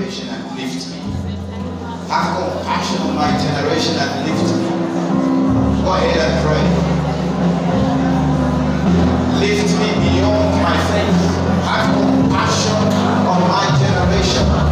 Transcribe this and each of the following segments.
salvation and lift me. Have compassion on my generation and lift me. Go ahead and pray. Lift me beyond my faith. Have compassion on my generation.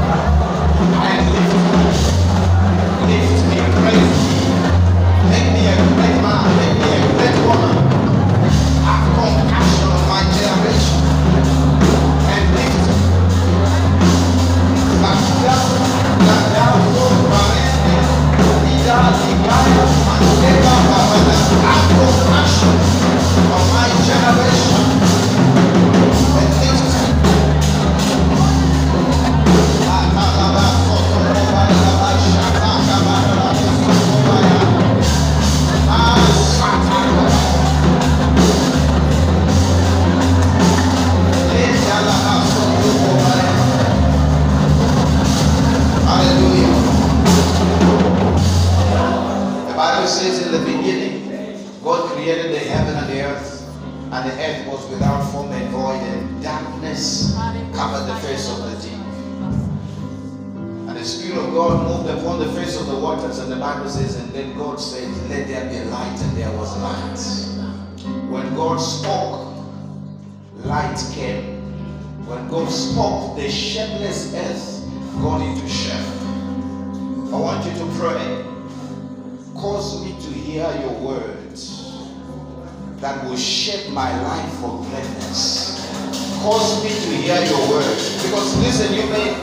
shapeless earth God into shape. I want you to pray. Cause me to hear your words that will shape my life for greatness. Cause me to hear your words. Because listen, you may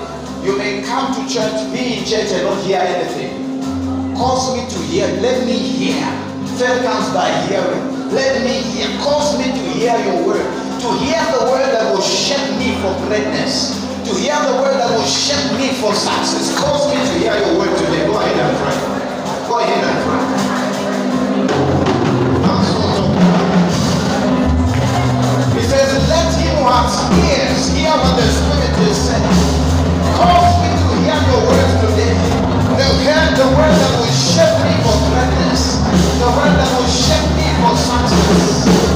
you may come to church, be in church and not hear anything. Cause me to hear, let me hear. Faith comes by hearing. Let me hear. Cause me to hear your word. To hear the word that will shape me for greatness shape me for success. Cause me to hear your word today. Go ahead and pray. Go ahead and pray. He says, Let him who has ears hear what the Spirit is saying. Cause me to hear your words today. The, the word that will shape me for greatness. The word that will shape me for success.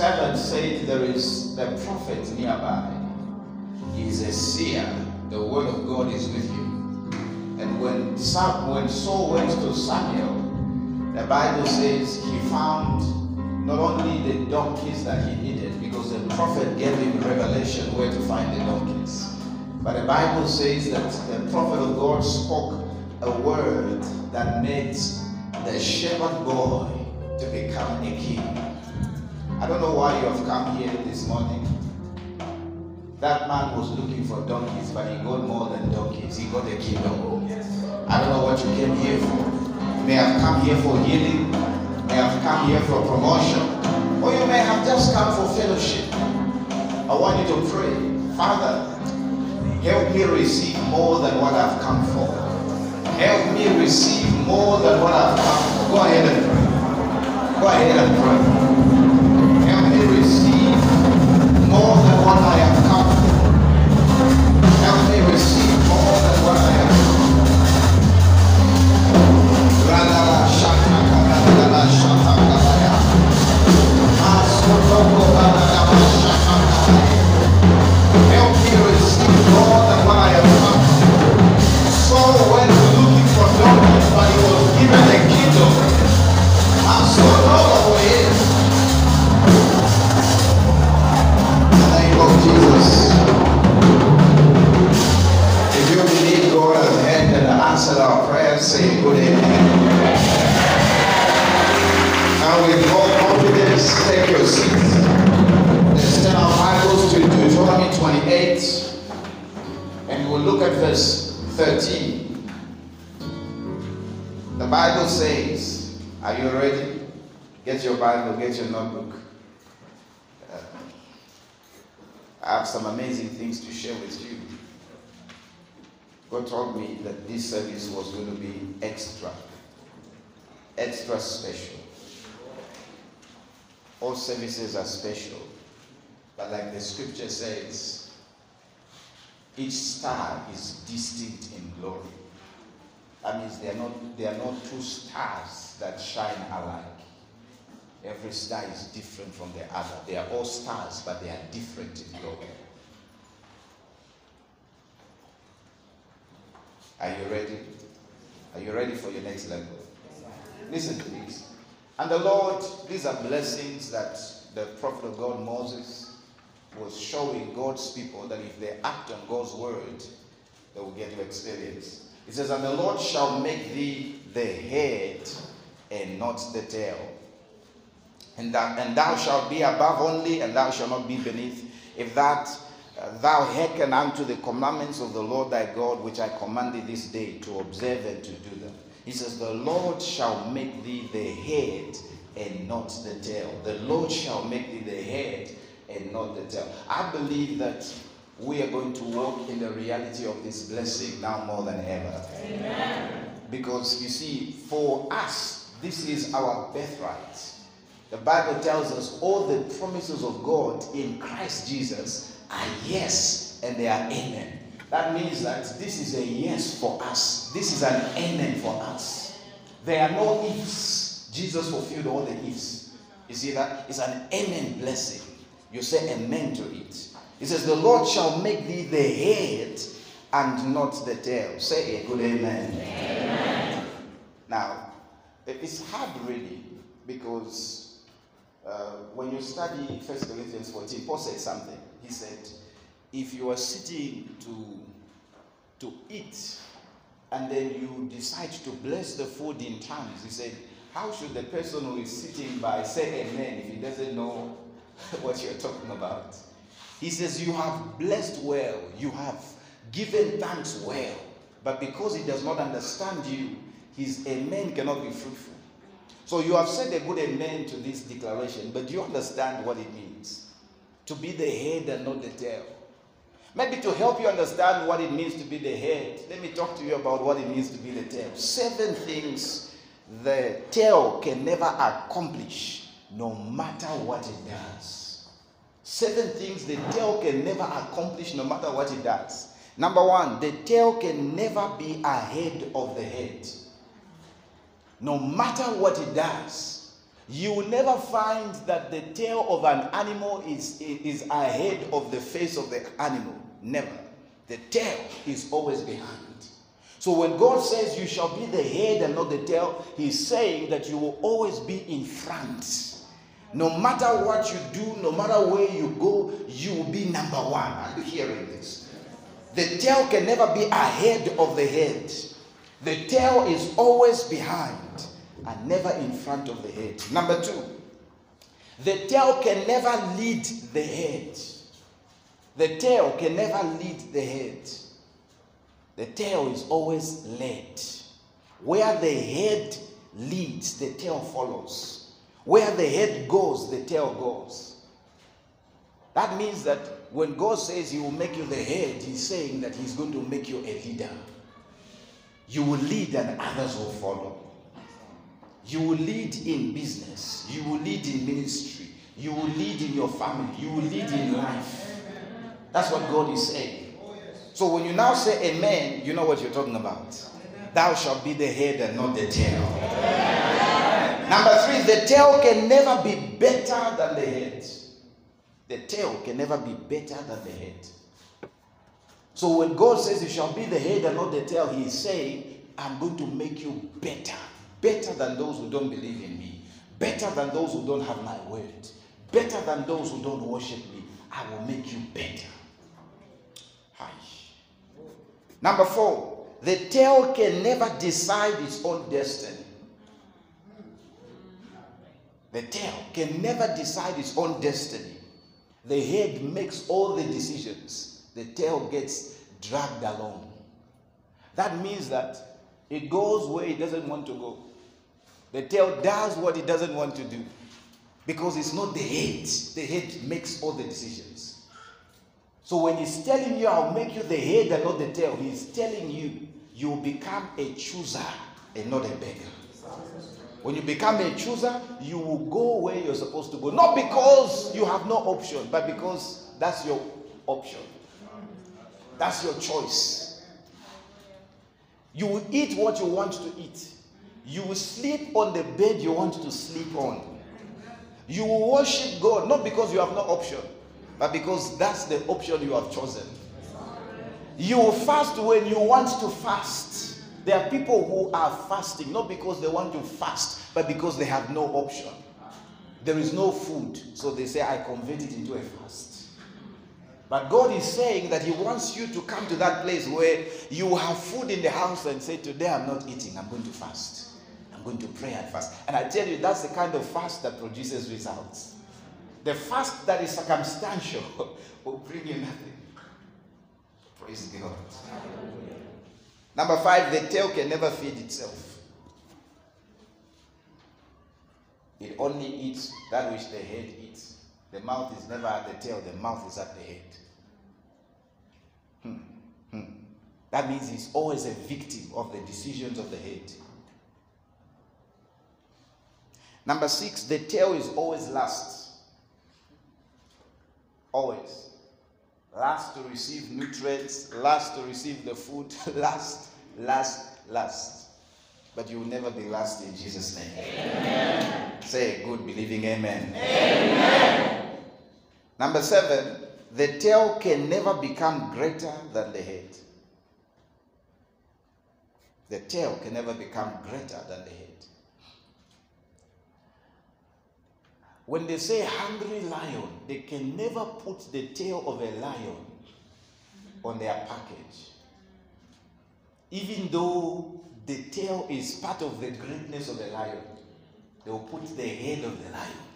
Servant said, There is a prophet nearby. He is a seer. The word of God is with him. And when, when Saul went to Samuel, the Bible says he found not only the donkeys that he needed, because the prophet gave him revelation where to find the donkeys. But the Bible says that the prophet of God spoke a word that made the shepherd boy to become a king. I don't know why you have come here this morning. That man was looking for donkeys, but he got more than donkeys. He got a kingdom. I don't know what you came here for. You may have come here for healing, may have come here for promotion, or you may have just come for fellowship. I want you to pray, Father, help me receive more than what I've come for. Help me receive more than what I've come for. Go ahead and pray. Go ahead and pray. Look at verse 13. The Bible says, Are you ready? Get your Bible, get your notebook. Uh, I have some amazing things to share with you. God told me that this service was going to be extra, extra special. All services are special, but like the scripture says, each star is distinct in glory. That means they are not they are not two stars that shine alike. Every star is different from the other. They are all stars, but they are different in glory. Are you ready? Are you ready for your next level? Listen to this. And the Lord, these are blessings that the prophet of God Moses was showing God's people that if they act on God's word, they will get to experience. It says, And the Lord shall make thee the head and not the tail. And, that, and thou shalt be above only, and thou shalt not be beneath. If that uh, thou hearken unto the commandments of the Lord thy God, which I command thee this day to observe and to do them. He says, The Lord shall make thee the head and not the tail. The Lord shall make thee the head and not the tail. I believe that we are going to walk in the reality of this blessing now more than ever. Amen. Because you see, for us, this is our birthright. The Bible tells us all the promises of God in Christ Jesus are yes and they are amen. That means that this is a yes for us. This is an amen for us. There are no ifs. Jesus fulfilled all the ifs. You see that? It's an amen blessing. You say amen to it. He says, The Lord shall make thee the head and not the tail. Say a good amen. amen. Now, it's hard really because uh, when you study 1 Corinthians 14, Paul said something. He said, If you are sitting to, to eat and then you decide to bless the food in tongues, he said, How should the person who is sitting by say amen if he doesn't know what you're talking about? He says, You have blessed well, you have given thanks well, but because he does not understand you, his amen cannot be fruitful. So you have said a good amen to this declaration, but do you understand what it means? To be the head and not the tail. Maybe to help you understand what it means to be the head, let me talk to you about what it means to be the tail. Seven things the tail can never accomplish, no matter what it does. Seven things the tail can never accomplish, no matter what it does. Number one, the tail can never be ahead of the head. No matter what it does, you will never find that the tail of an animal is, is ahead of the face of the animal. Never. The tail is always behind. So when God says you shall be the head and not the tail, He's saying that you will always be in front. No matter what you do, no matter where you go, you will be number one. Are you hearing this? The tail can never be ahead of the head. The tail is always behind and never in front of the head. Number two, the tail can never lead the head. The tail can never lead the head. The tail is always led. Where the head leads, the tail follows. Where the head goes, the tail goes. That means that when God says He will make you the head, He's saying that He's going to make you a leader. You will lead and others will follow. You will lead in business. You will lead in ministry. You will lead in your family. You will lead in life. That's what God is saying. So when you now say amen, you know what you're talking about. Thou shalt be the head and not the tail. Number three, the tail can never be better than the head. The tail can never be better than the head. So when God says you shall be the head and not the tail, He is saying, I'm going to make you better. Better than those who don't believe in me. Better than those who don't have my word. Better than those who don't worship me. I will make you better. Hi. Number four, the tail can never decide its own destiny. The tail can never decide its own destiny. The head makes all the decisions, the tail gets dragged along. That means that it goes where it doesn't want to go. The tail does what it doesn't want to do because it's not the head. The head makes all the decisions. So when he's telling you, I'll make you the head and not the tail, he's telling you, you will become a chooser and not a beggar. When you become a chooser, you will go where you're supposed to go. Not because you have no option, but because that's your option. That's your choice. You will eat what you want to eat. You will sleep on the bed you want to sleep on. You will worship God not because you have no option, but because that's the option you have chosen. You will fast when you want to fast. There are people who are fasting not because they want to fast, but because they have no option. There is no food, so they say, I convert it into a fast. But God is saying that He wants you to come to that place where you have food in the house and say, Today I'm not eating, I'm going to fast. I'm going to pray and fast. And I tell you, that's the kind of fast that produces results. The fast that is circumstantial will bring you nothing. Praise God. Number five, the tail can never feed itself. It only eats that which the head eats. The mouth is never at the tail, the mouth is at the head. Hmm. Hmm. That means he's always a victim of the decisions of the head. Number six, the tail is always last. Always. Last to receive nutrients, last to receive the food, last, last, last. But you will never be last in Jesus' name. Amen. Say good believing amen. Amen. Number seven, the tail can never become greater than the head. The tail can never become greater than the head. When they say hungry lion, they can never put the tail of a lion on their package. Even though the tail is part of the greatness of the lion, they will put the head of the lion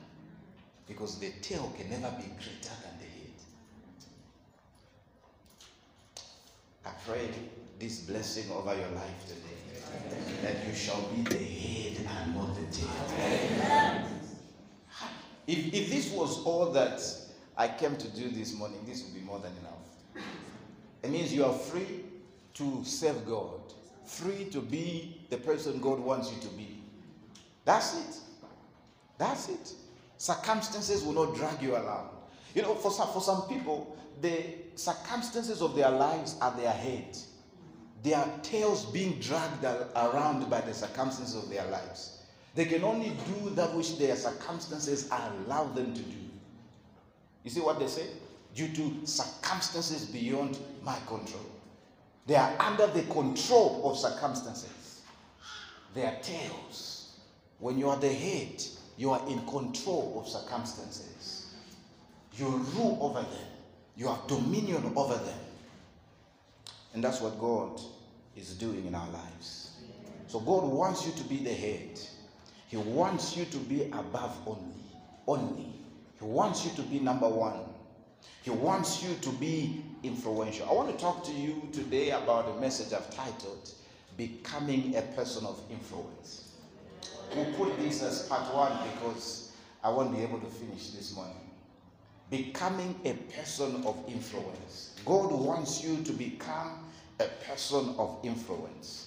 because the tail can never be greater than the head. I pray this blessing over your life today that you shall be the head and not the tail. If, if this was all that I came to do this morning, this would be more than enough. It means you are free to serve God, free to be the person God wants you to be. That's it. That's it. Circumstances will not drag you along. You know, for some, for some people, the circumstances of their lives are their head. Their tails being dragged around by the circumstances of their lives. They can only do that which their circumstances allow them to do. You see what they say? Due to circumstances beyond my control. They are under the control of circumstances. They are tails. When you are the head, you are in control of circumstances. You rule over them, you have dominion over them. And that's what God is doing in our lives. So God wants you to be the head. He wants you to be above only. Only. He wants you to be number one. He wants you to be influential. I want to talk to you today about a message I've titled Becoming a Person of Influence. We'll put this as part one because I won't be able to finish this morning. Becoming a person of influence. God wants you to become a person of influence.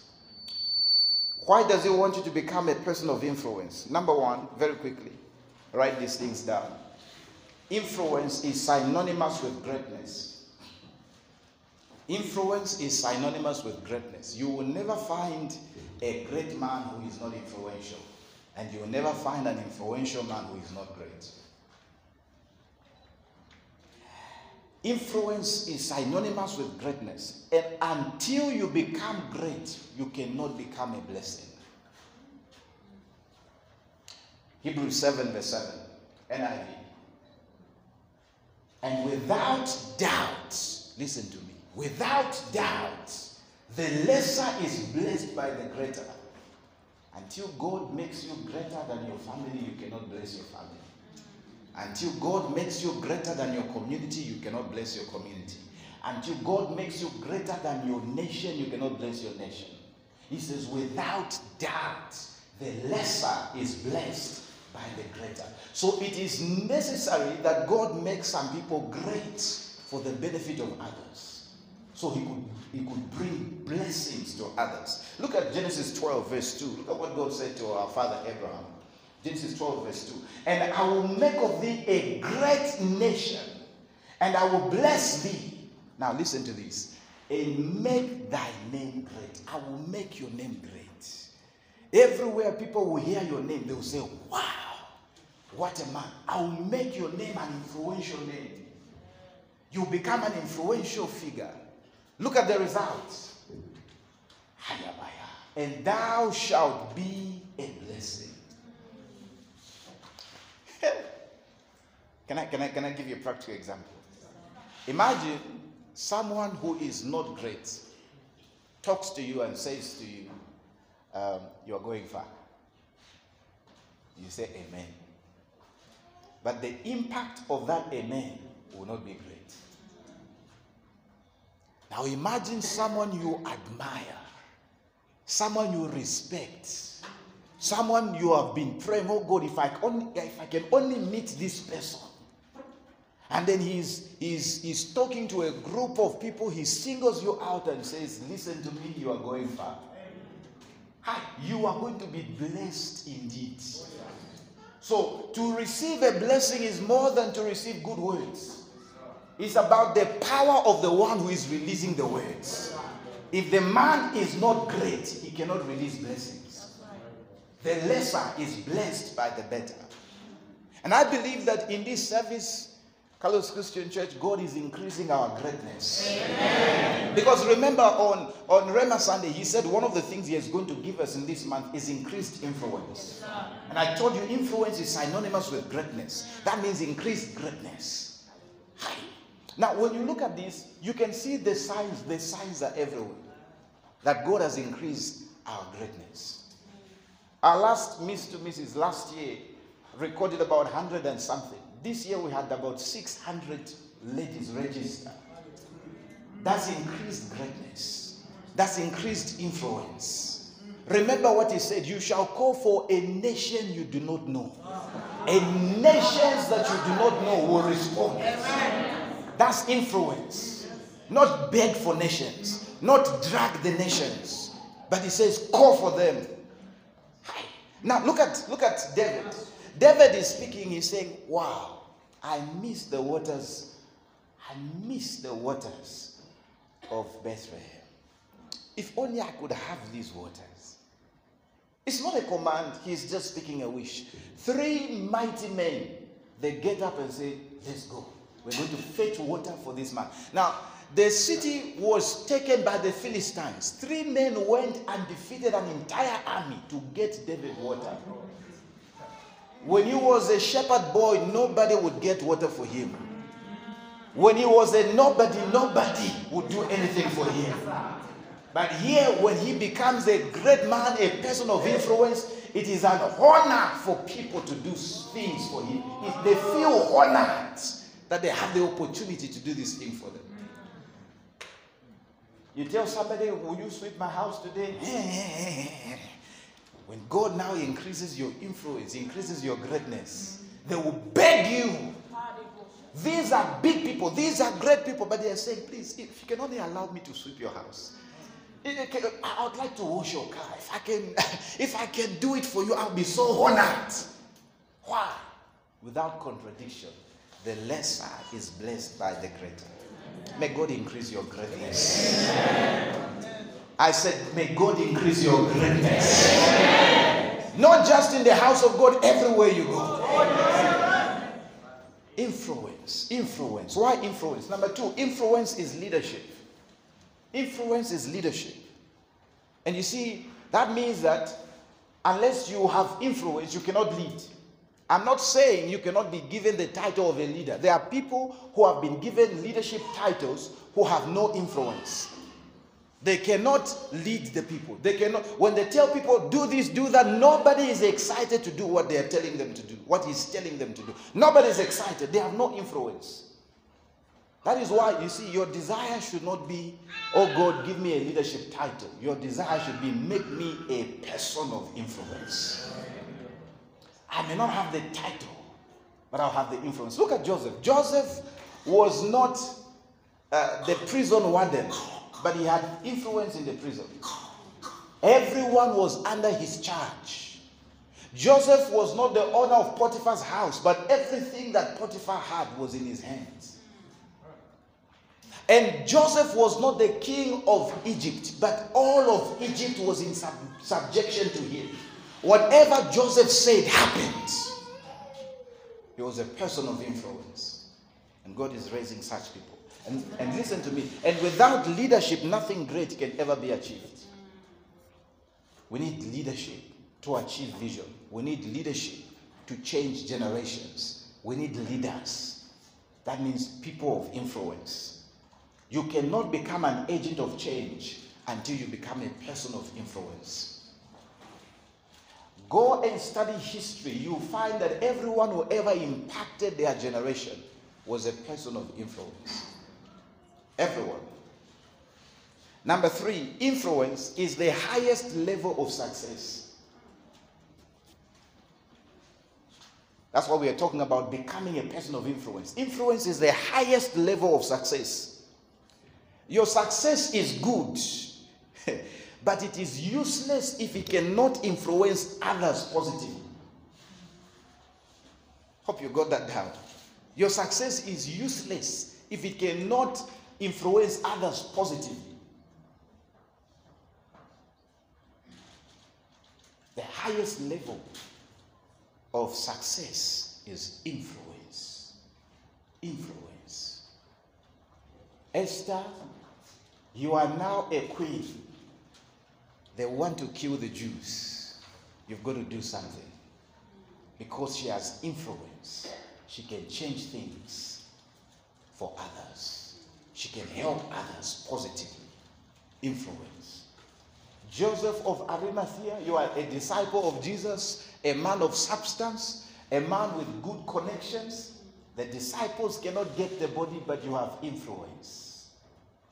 Why does he want you to become a person of influence? Number one, very quickly, write these things down. Influence is synonymous with greatness. Influence is synonymous with greatness. You will never find a great man who is not influential, and you will never find an influential man who is not great. Influence is synonymous with greatness. And until you become great, you cannot become a blessing. Hebrews 7, verse 7, NIV. And without doubt, listen to me, without doubt, the lesser is blessed by the greater. Until God makes you greater than your family, you cannot bless your family. Until God makes you greater than your community, you cannot bless your community. Until God makes you greater than your nation, you cannot bless your nation. He says, without doubt, the lesser is blessed by the greater. So it is necessary that God makes some people great for the benefit of others. So he could, he could bring blessings to others. Look at Genesis 12, verse 2. Look at what God said to our father Abraham. Genesis 12, verse 2. And I will make of thee a great nation, and I will bless thee. Now listen to this. And make thy name great. I will make your name great. Everywhere people will hear your name, they will say, Wow, what a man. I will make your name an influential name. You become an influential figure. Look at the results. And thou shalt be a blessing. can, I, can, I, can I give you a practical example? Imagine someone who is not great talks to you and says to you, um, You are going far. You say, Amen. But the impact of that Amen will not be great. Now imagine someone you admire, someone you respect, someone you have been praying, oh God, if I, only, if I can only meet this person. And then he's, he's, he's talking to a group of people, he singles you out and says, Listen to me, you are going far. Hi, you are going to be blessed indeed. So, to receive a blessing is more than to receive good words. It's about the power of the one who is releasing the words. If the man is not great, he cannot release blessings. The lesser is blessed by the better. And I believe that in this service, Carlos Christian Church, God is increasing our greatness. Amen. Because remember, on, on Rhema Sunday, He said one of the things He is going to give us in this month is increased influence. And I told you, influence is synonymous with greatness. That means increased greatness. Now, when you look at this, you can see the signs, the signs are everywhere that God has increased our greatness. Our last Miss to Mrs. last year recorded about 100 and something. This year we had about 600 ladies registered. That's increased greatness. That's increased influence. Remember what he said you shall call for a nation you do not know. A nations that you do not know will respond. That's influence. Not beg for nations, not drag the nations. But he says, call for them. Now look at look at David. David is speaking, he's saying, Wow, I miss the waters. I miss the waters of Bethlehem. If only I could have these waters. It's not a command, he's just speaking a wish. Three mighty men, they get up and say, Let's go. We're going to fetch water for this man. Now, the city was taken by the Philistines. Three men went and defeated an entire army to get David water. When he was a shepherd boy, nobody would get water for him. When he was a nobody, nobody would do anything for him. But here, when he becomes a great man, a person of influence, it is an honor for people to do things for him. They feel honored that they have the opportunity to do this thing for them. You tell somebody, Will you sweep my house today? When God now increases your influence, increases your greatness, they will beg you. These are big people, these are great people, but they are saying, Please, if you can only allow me to sweep your house. I would like to wash your car. If I can, if I can do it for you, I'll be so honored. Why? Without contradiction, the lesser is blessed by the greater. May God increase your greatness. I said, May God increase your greatness. Not just in the house of God, everywhere you go. Influence. Influence. Why influence? Number two, influence is leadership. Influence is leadership. And you see, that means that unless you have influence, you cannot lead. I'm not saying you cannot be given the title of a leader. There are people who have been given leadership titles who have no influence. They cannot lead the people. They cannot, when they tell people, do this, do that, nobody is excited to do what they are telling them to do, what he's telling them to do. Nobody is excited. They have no influence. That is why, you see, your desire should not be, oh God, give me a leadership title. Your desire should be, make me a person of influence. I may not have the title, but I'll have the influence. Look at Joseph. Joseph was not uh, the prison warden, but he had influence in the prison. Everyone was under his charge. Joseph was not the owner of Potiphar's house, but everything that Potiphar had was in his hands. And Joseph was not the king of Egypt, but all of Egypt was in sub- subjection to him. Whatever Joseph said happened. He was a person of influence. And God is raising such people. And, and listen to me. And without leadership, nothing great can ever be achieved. We need leadership to achieve vision. We need leadership to change generations. We need leaders. That means people of influence. You cannot become an agent of change until you become a person of influence. Go and study history. You'll find that everyone who ever impacted their generation was a person of influence. Everyone. Number three, influence is the highest level of success. That's what we are talking about becoming a person of influence. Influence is the highest level of success. Your success is good, but it is useless if it cannot influence others positively. Hope you got that down. Your success is useless if it cannot influence others positively. The highest level of success is influence. Influence. Esther, you are now a queen. They want to kill the Jews. You've got to do something. Because she has influence, she can change things for others. She can help others positively. Influence. Joseph of Arimathea, you are a disciple of Jesus, a man of substance, a man with good connections. The disciples cannot get the body, but you have influence.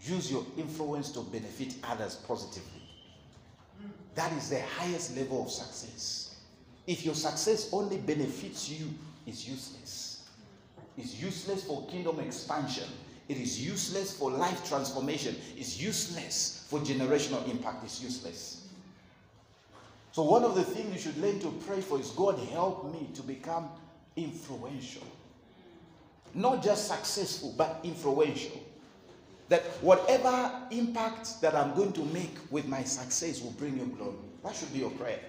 Use your influence to benefit others positively. That is the highest level of success. If your success only benefits you, it's useless. It's useless for kingdom expansion. It is useless for life transformation. It's useless for generational impact. It's useless. So, one of the things you should learn to pray for is God, help me to become influential. Not just successful, but influential. That whatever impact that I'm going to make with my success will bring you glory. That should be your prayer.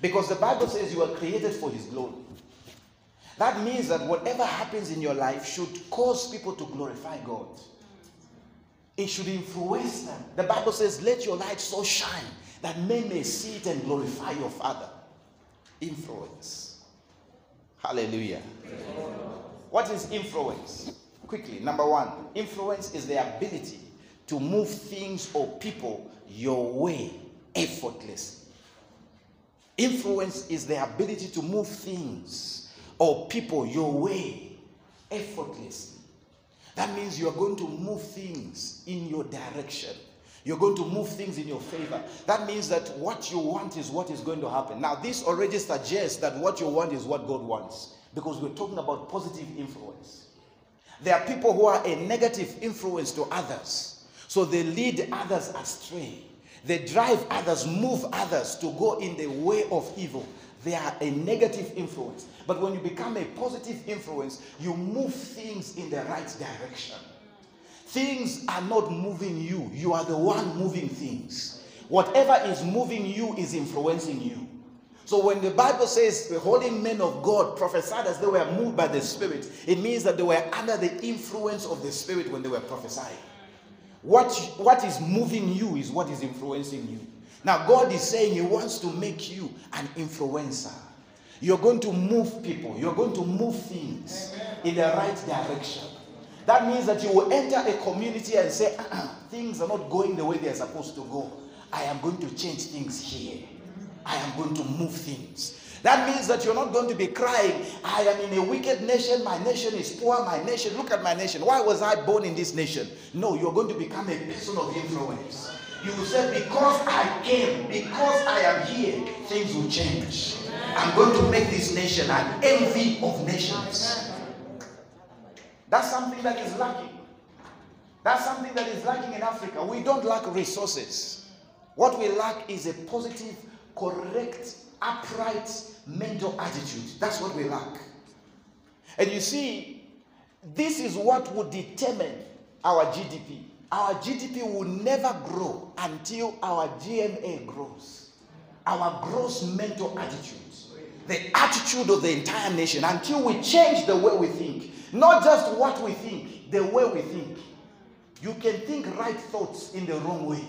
Because the Bible says you are created for His glory. That means that whatever happens in your life should cause people to glorify God. It should influence them. The Bible says, Let your light so shine that men may see it and glorify your Father. Influence. Hallelujah. What is influence? Quickly, number one, influence is the ability to move things or people your way effortlessly. Influence is the ability to move things or people your way effortlessly. That means you are going to move things in your direction. You're going to move things in your favor. That means that what you want is what is going to happen. Now, this already suggests that what you want is what God wants because we're talking about positive influence. There are people who are a negative influence to others, so they lead others astray. They drive others, move others to go in the way of evil. They are a negative influence. But when you become a positive influence, you move things in the right direction. Things are not moving you, you are the one moving things. Whatever is moving you is influencing you. So when the Bible says the holy men of God prophesied as they were moved by the Spirit, it means that they were under the influence of the Spirit when they were prophesying. What, what is moving you is what is influencing you. Now, God is saying He wants to make you an influencer. You're going to move people, you're going to move things in the right direction. That means that you will enter a community and say, uh-uh, things are not going the way they're supposed to go. I am going to change things here. I am going to move things. That means that you're not going to be crying, I am in a wicked nation, my nation is poor, my nation, look at my nation. Why was I born in this nation? No, you're going to become a person of influence. You will say, Because I came, because I am here, things will change. I'm going to make this nation an envy of nations. That's something that is lacking. That's something that is lacking in Africa. We don't lack resources. What we lack is a positive, correct, upright mental attitude. That's what we lack. And you see, this is what would determine our GDP. Our GDP will never grow until our GMA grows. Our gross mental attitude, the attitude of the entire nation, until we change the way we think. Not just what we think, the way we think. You can think right thoughts in the wrong way.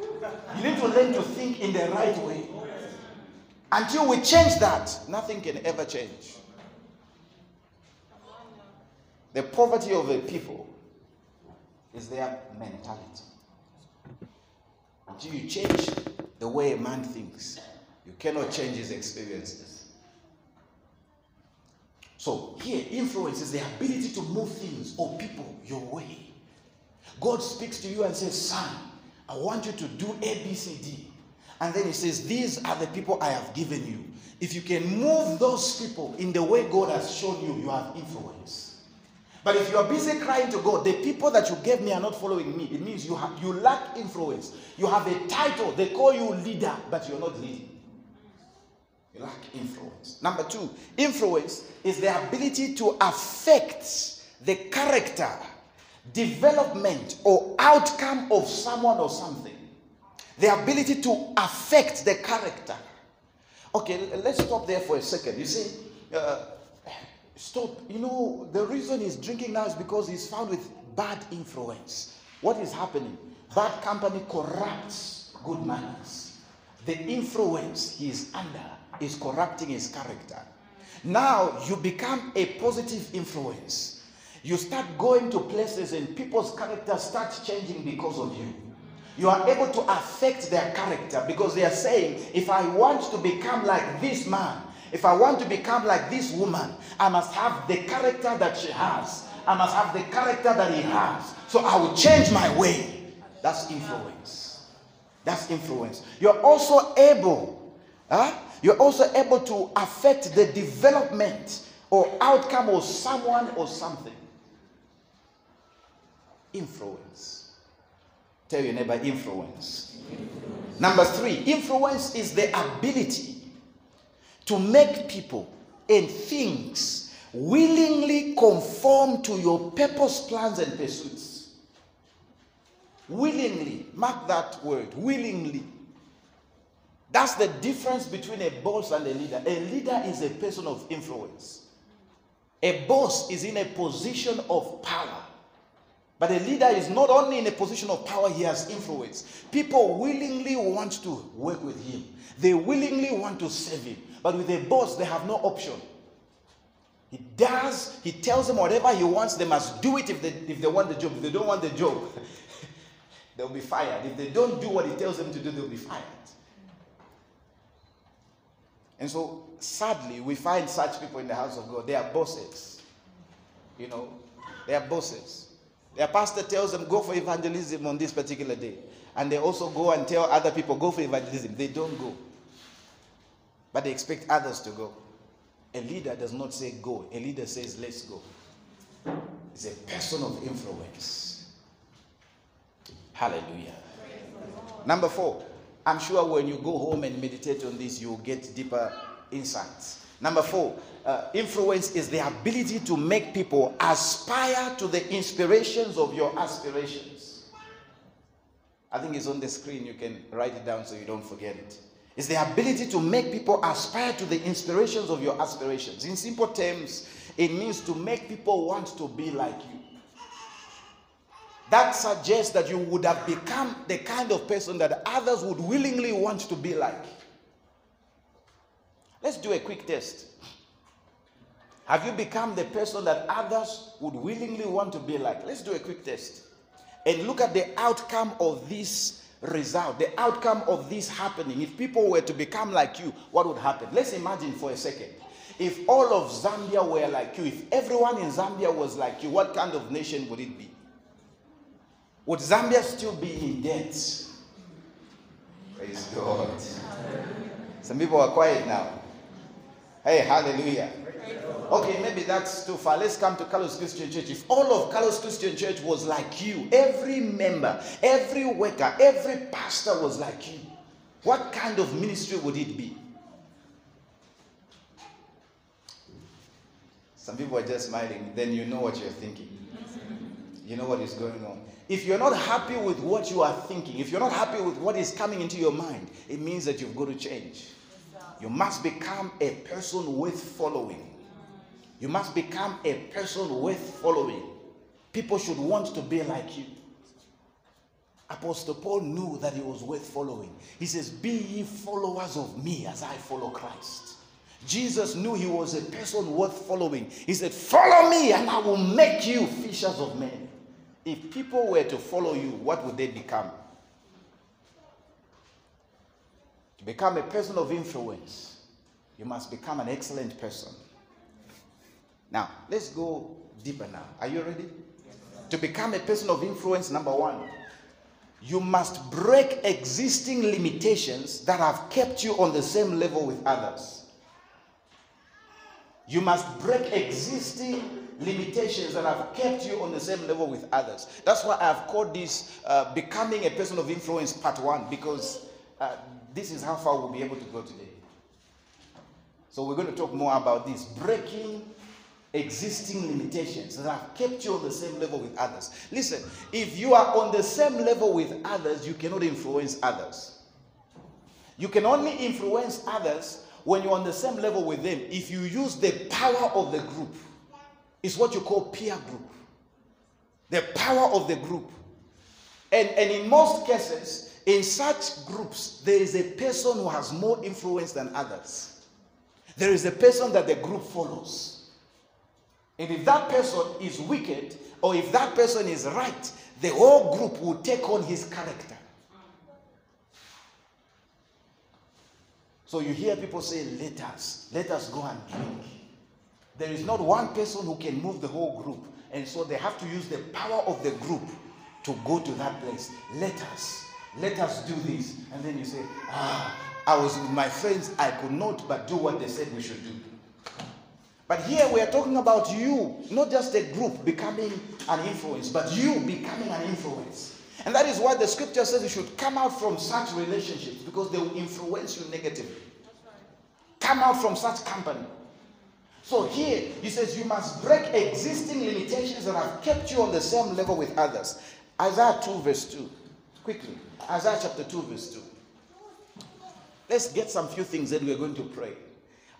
You need to learn to think in the right way. Until we change that, nothing can ever change. The poverty of a people is their mentality. Until you change the way a man thinks, you cannot change his experiences. So, here, influence is the ability to move things or people your way. God speaks to you and says, Son, I want you to do A, B, C, D. And then he says, These are the people I have given you. If you can move those people in the way God has shown you, you have influence. But if you are busy crying to God, the people that you gave me are not following me, it means you, have, you lack influence. You have a title, they call you leader, but you're not leading. You lack influence. Number two, influence is the ability to affect the character, development, or outcome of someone or something. The ability to affect the character. Okay, let's stop there for a second. You see, uh, stop. You know, the reason he's drinking now is because he's found with bad influence. What is happening? Bad company corrupts good manners. The influence he is under is corrupting his character. Now you become a positive influence. You start going to places and people's character starts changing because of you. You are able to affect their character because they are saying, if I want to become like this man, if I want to become like this woman, I must have the character that she has. I must have the character that he has. So I will change my way. That's influence. That's influence. You're also able, huh? you're also able to affect the development or outcome of someone or something. Influence. Tell your neighbor influence. influence. Number three, influence is the ability to make people and things willingly conform to your purpose, plans, and pursuits. Willingly. Mark that word. Willingly. That's the difference between a boss and a leader. A leader is a person of influence. A boss is in a position of power. But a leader is not only in a position of power, he has influence. People willingly want to work with him, they willingly want to serve him. But with a boss, they have no option. He does, he tells them whatever he wants, they must do it if they, if they want the job. If they don't want the job, they'll be fired. If they don't do what he tells them to do, they'll be fired. And so, sadly, we find such people in the house of God. They are bosses. You know, they are bosses. Their pastor tells them, go for evangelism on this particular day. And they also go and tell other people, go for evangelism. They don't go. But they expect others to go. A leader does not say go, a leader says, let's go. It's a person of influence. Hallelujah. Number four, I'm sure when you go home and meditate on this, you'll get deeper insights. Number four, uh, influence is the ability to make people aspire to the inspirations of your aspirations. I think it's on the screen. You can write it down so you don't forget it. It's the ability to make people aspire to the inspirations of your aspirations. In simple terms, it means to make people want to be like you. That suggests that you would have become the kind of person that others would willingly want to be like. Let's do a quick test. Have you become the person that others would willingly want to be like? Let's do a quick test and look at the outcome of this result, the outcome of this happening. If people were to become like you, what would happen? Let's imagine for a second. If all of Zambia were like you, if everyone in Zambia was like you, what kind of nation would it be? Would Zambia still be in debt? Praise God. Some people are quiet now. Hey, hallelujah. Okay, maybe that's too far. Let's come to Carlos Christian Church. If all of Carlos Christian Church was like you, every member, every worker, every pastor was like you, what kind of ministry would it be? Some people are just smiling, then you know what you're thinking. You know what is going on. If you're not happy with what you are thinking, if you're not happy with what is coming into your mind, it means that you've got to change. You must become a person with following. You must become a person worth following. People should want to be like you. Apostle Paul knew that he was worth following. He says, Be ye followers of me as I follow Christ. Jesus knew he was a person worth following. He said, Follow me and I will make you fishers of men. If people were to follow you, what would they become? To become a person of influence, you must become an excellent person. Now, let's go deeper now. Are you ready? To become a person of influence, number one, you must break existing limitations that have kept you on the same level with others. You must break existing limitations that have kept you on the same level with others. That's why I've called this uh, Becoming a Person of Influence Part 1 because uh, this is how far we'll be able to go today. So we're going to talk more about this breaking existing limitations that have kept you on the same level with others. Listen, if you are on the same level with others, you cannot influence others. You can only influence others when you're on the same level with them, if you use the power of the group, it's what you call peer group. The power of the group. And, and in most cases, in such groups, there is a person who has more influence than others. There is a person that the group follows. And if that person is wicked, or if that person is right, the whole group will take on his character. So you hear people say, Let us, let us go and drink. There is not one person who can move the whole group. And so they have to use the power of the group to go to that place. Let us, let us do this. And then you say, Ah, I was with my friends, I could not but do what they said we should do. But here we are talking about you, not just a group becoming an influence, but you becoming an influence. And that is why the scripture says you should come out from such relationships because they will influence you negatively. Come out from such company. So here he says you must break existing limitations that have kept you on the same level with others. Isaiah 2, verse 2. Quickly. Isaiah chapter 2, verse 2. Let's get some few things that we're going to pray.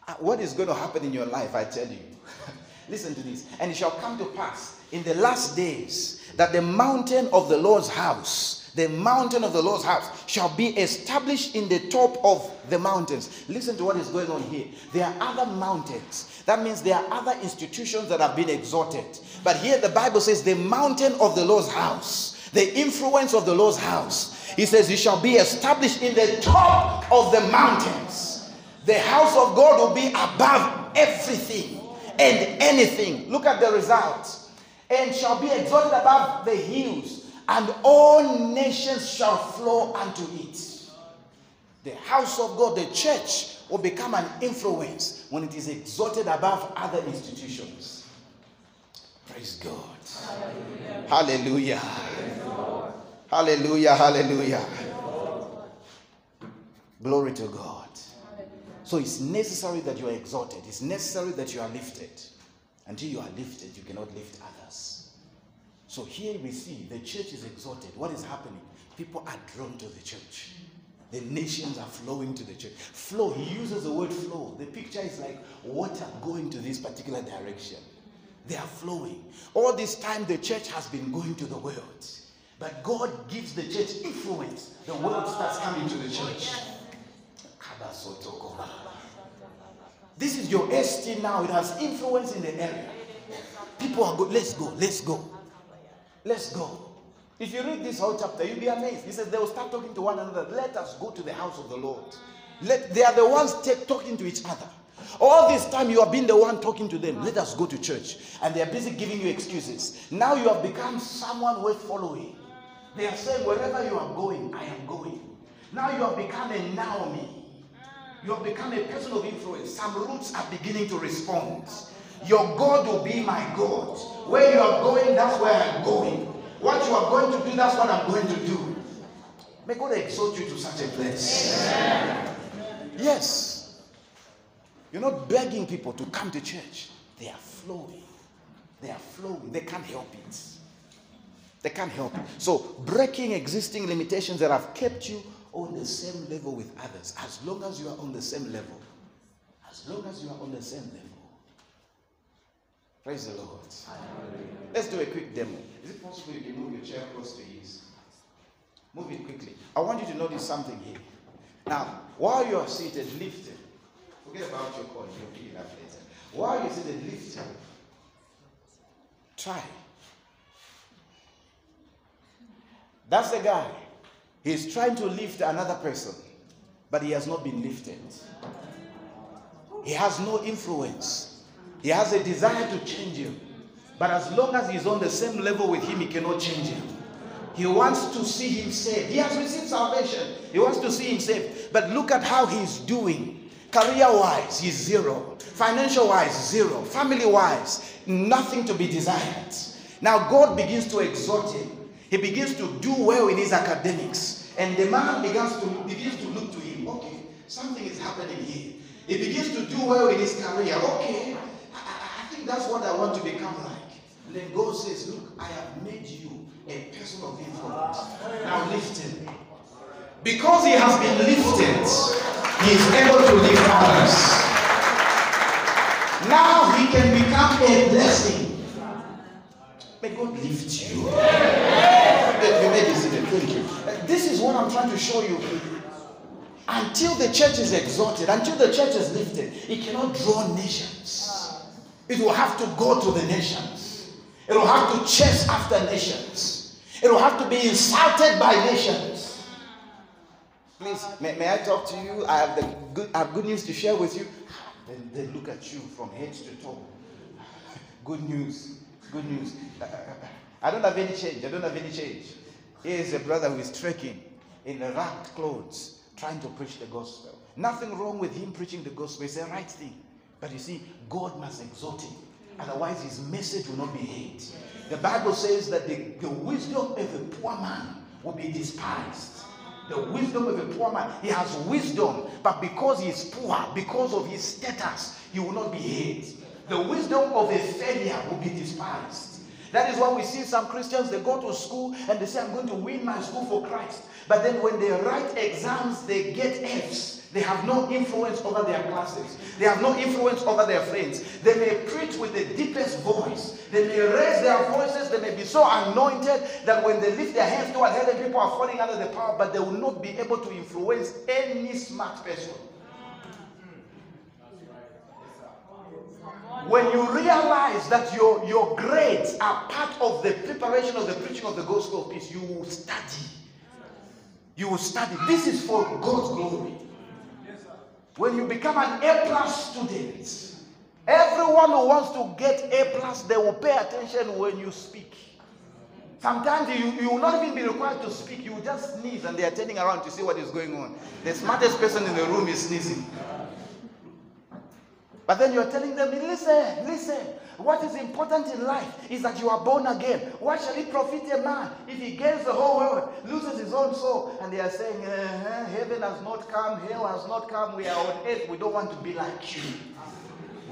Uh, what is going to happen in your life, I tell you. Listen to this. And it shall come to pass in the last days that the mountain of the Lord's house, the mountain of the Lord's house, shall be established in the top of the mountains. Listen to what is going on here. There are other mountains. That means there are other institutions that have been exalted. But here the Bible says the mountain of the Lord's house, the influence of the Lord's house. He says it shall be established in the top of the mountains. The house of God will be above everything and anything. Look at the results and shall be exalted above the hills, and all nations shall flow unto it. The house of God, the church, will become an influence when it is exalted above other institutions. Praise God. Hallelujah. Hallelujah. Hallelujah. Hallelujah. Glory to God. So it's necessary that you are exalted. It's necessary that you are lifted. Until you are lifted, you cannot lift others. So here we see the church is exalted. What is happening? People are drawn to the church. The nations are flowing to the church. Flow, he uses the word flow. The picture is like water going to this particular direction. They are flowing. All this time, the church has been going to the world. But God gives the church influence. The world starts coming to the church. This is your ST now. It has influence in the area. People are good. Let's go. Let's go. Let's go. If you read this whole chapter, you'll be amazed. He says they will start talking to one another. Let us go to the house of the Lord. Let, they are the ones talking to each other. All this time you have been the one talking to them. Let us go to church. And they are busy giving you excuses. Now you have become someone worth following. They are saying, wherever you are going, I am going. Now you have become a Naomi. You have become a person of influence. Some Ruths are beginning to respond. Your God will be my God. Where you are going, that's where I'm going. What you are going to do, that's what I'm going to do. May God exalt you to such a place. Amen. Yes. You're not begging people to come to church. They are flowing. They are flowing. They can't help it. They can't help it. So, breaking existing limitations that have kept you on the same level with others. As long as you are on the same level. As long as you are on the same level. Praise the Lord. Let's do a quick demo. Is it possible you can move your chair close to his? Move it quickly. I want you to notice something here. Now, while you are seated, lift it. Forget about your coin. You'll it up later. While you're seated, lift. Try. That's the guy. He's trying to lift another person, but he has not been lifted. He has no influence. He has a desire to change him. But as long as he's on the same level with him, he cannot change him. He wants to see him saved. He has received salvation. He wants to see him saved. But look at how he's doing. Career wise, he's zero. Financial wise, zero. Family wise, nothing to be desired. Now God begins to exhort him. He begins to do well in his academics. And the man begins to, begins to look to him. Okay, something is happening here. He begins to do well in his career. Okay, I, I think that's what I want to become like. And then God says, Look, I have made you a person of influence. Now lift him. Because he has been lifted, he is able to lift others. Now he can become a blessing. May God lift you. Uh, This is what I'm trying to show you. Until the church is exalted, until the church is lifted, it cannot draw nations. It will have to go to the nations. It will have to chase after nations. It will have to be insulted by nations. Please, may, may I talk to you? I have, the good, I have good news to share with you. Then they look at you from head to toe. Good news. Good news. Uh, I don't have any change. I don't have any change. Here is a brother who is trekking in ragged clothes, trying to preach the gospel. Nothing wrong with him preaching the gospel. It's the right thing. But you see, God must exalt him. Otherwise, his message will not be heard. The Bible says that the, the wisdom of a poor man will be despised. The wisdom of a poor man, he has wisdom, but because he is poor, because of his status, he will not be heard. The wisdom of a failure will be despised. That is why we see some Christians, they go to school and they say, I'm going to win my school for Christ. But then when they write exams, they get F's. They have no influence over their classes. They have no influence over their friends. They may preach with the deepest voice. They may raise their voices. They may be so anointed that when they lift their hands toward heaven, people are falling under the power, but they will not be able to influence any smart person. When you realize that your, your grades are part of the preparation of the preaching of the gospel of peace, you will study. You will study. This is for God's glory. When you become an A plus student, everyone who wants to get A plus, they will pay attention when you speak. Sometimes you, you will not even be required to speak. You will just sneeze and they are turning around to see what is going on. The smartest person in the room is sneezing. But then you're telling them, listen, listen. What is important in life is that you are born again. What shall it profit a man if he gains the whole world, loses his own soul? And they are saying, uh-huh, heaven has not come, hell has not come. We are on earth. We don't want to be like you.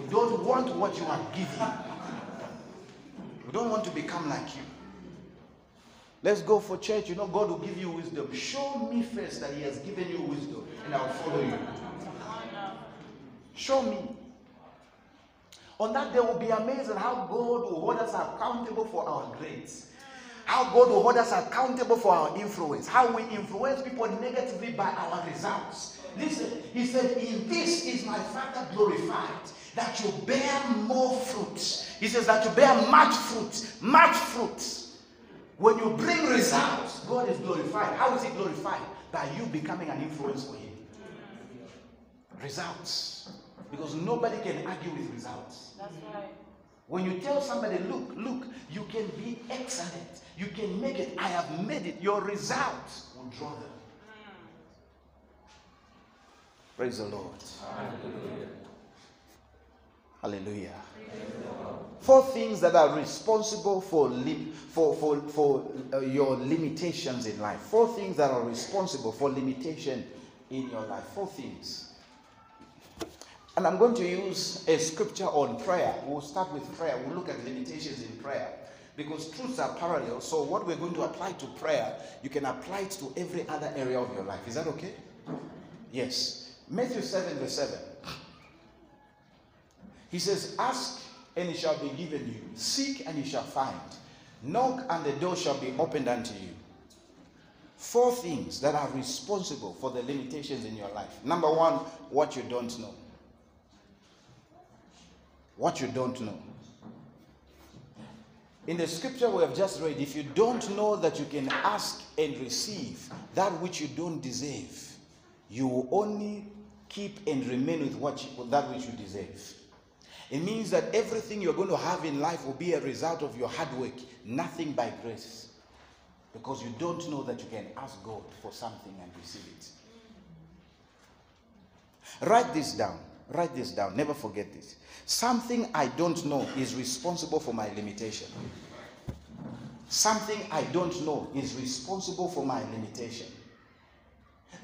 We don't want what you are giving. We don't want to become like you. Let's go for church. You know, God will give you wisdom. Show me first that He has given you wisdom, and I'll follow you. Show me. On that day, we'll be amazed at how God will hold us accountable for our grades. How God will hold us accountable for our influence. How we influence people negatively by our results. Listen, He said, In this is my Father glorified, that you bear more fruit. He says that you bear much fruit, much fruit. When you bring results, God is glorified. How is He glorified? By you becoming an influence for Him. Results. Because nobody can argue with results. That's right. When you tell somebody, look, look, you can be excellent, you can make it, I have made it, your results will draw them. Praise the Lord. Hallelujah. Four things that are responsible for, lim- for, for, for uh, your limitations in life. Four things that are responsible for limitation in your life. Four things. And I'm going to use a scripture on prayer. We'll start with prayer. We'll look at limitations in prayer. Because truths are parallel. So, what we're going to apply to prayer, you can apply it to every other area of your life. Is that okay? Yes. Matthew 7, verse 7. He says, Ask and it shall be given you. Seek and you shall find. Knock and the door shall be opened unto you. Four things that are responsible for the limitations in your life. Number one, what you don't know. What you don't know. In the scripture we have just read, if you don't know that you can ask and receive that which you don't deserve, you will only keep and remain with what you, with that which you deserve. It means that everything you're going to have in life will be a result of your hard work, nothing by grace. Because you don't know that you can ask God for something and receive it. Write this down. Write this down. Never forget this. Something I don't know is responsible for my limitation. Something I don't know is responsible for my limitation.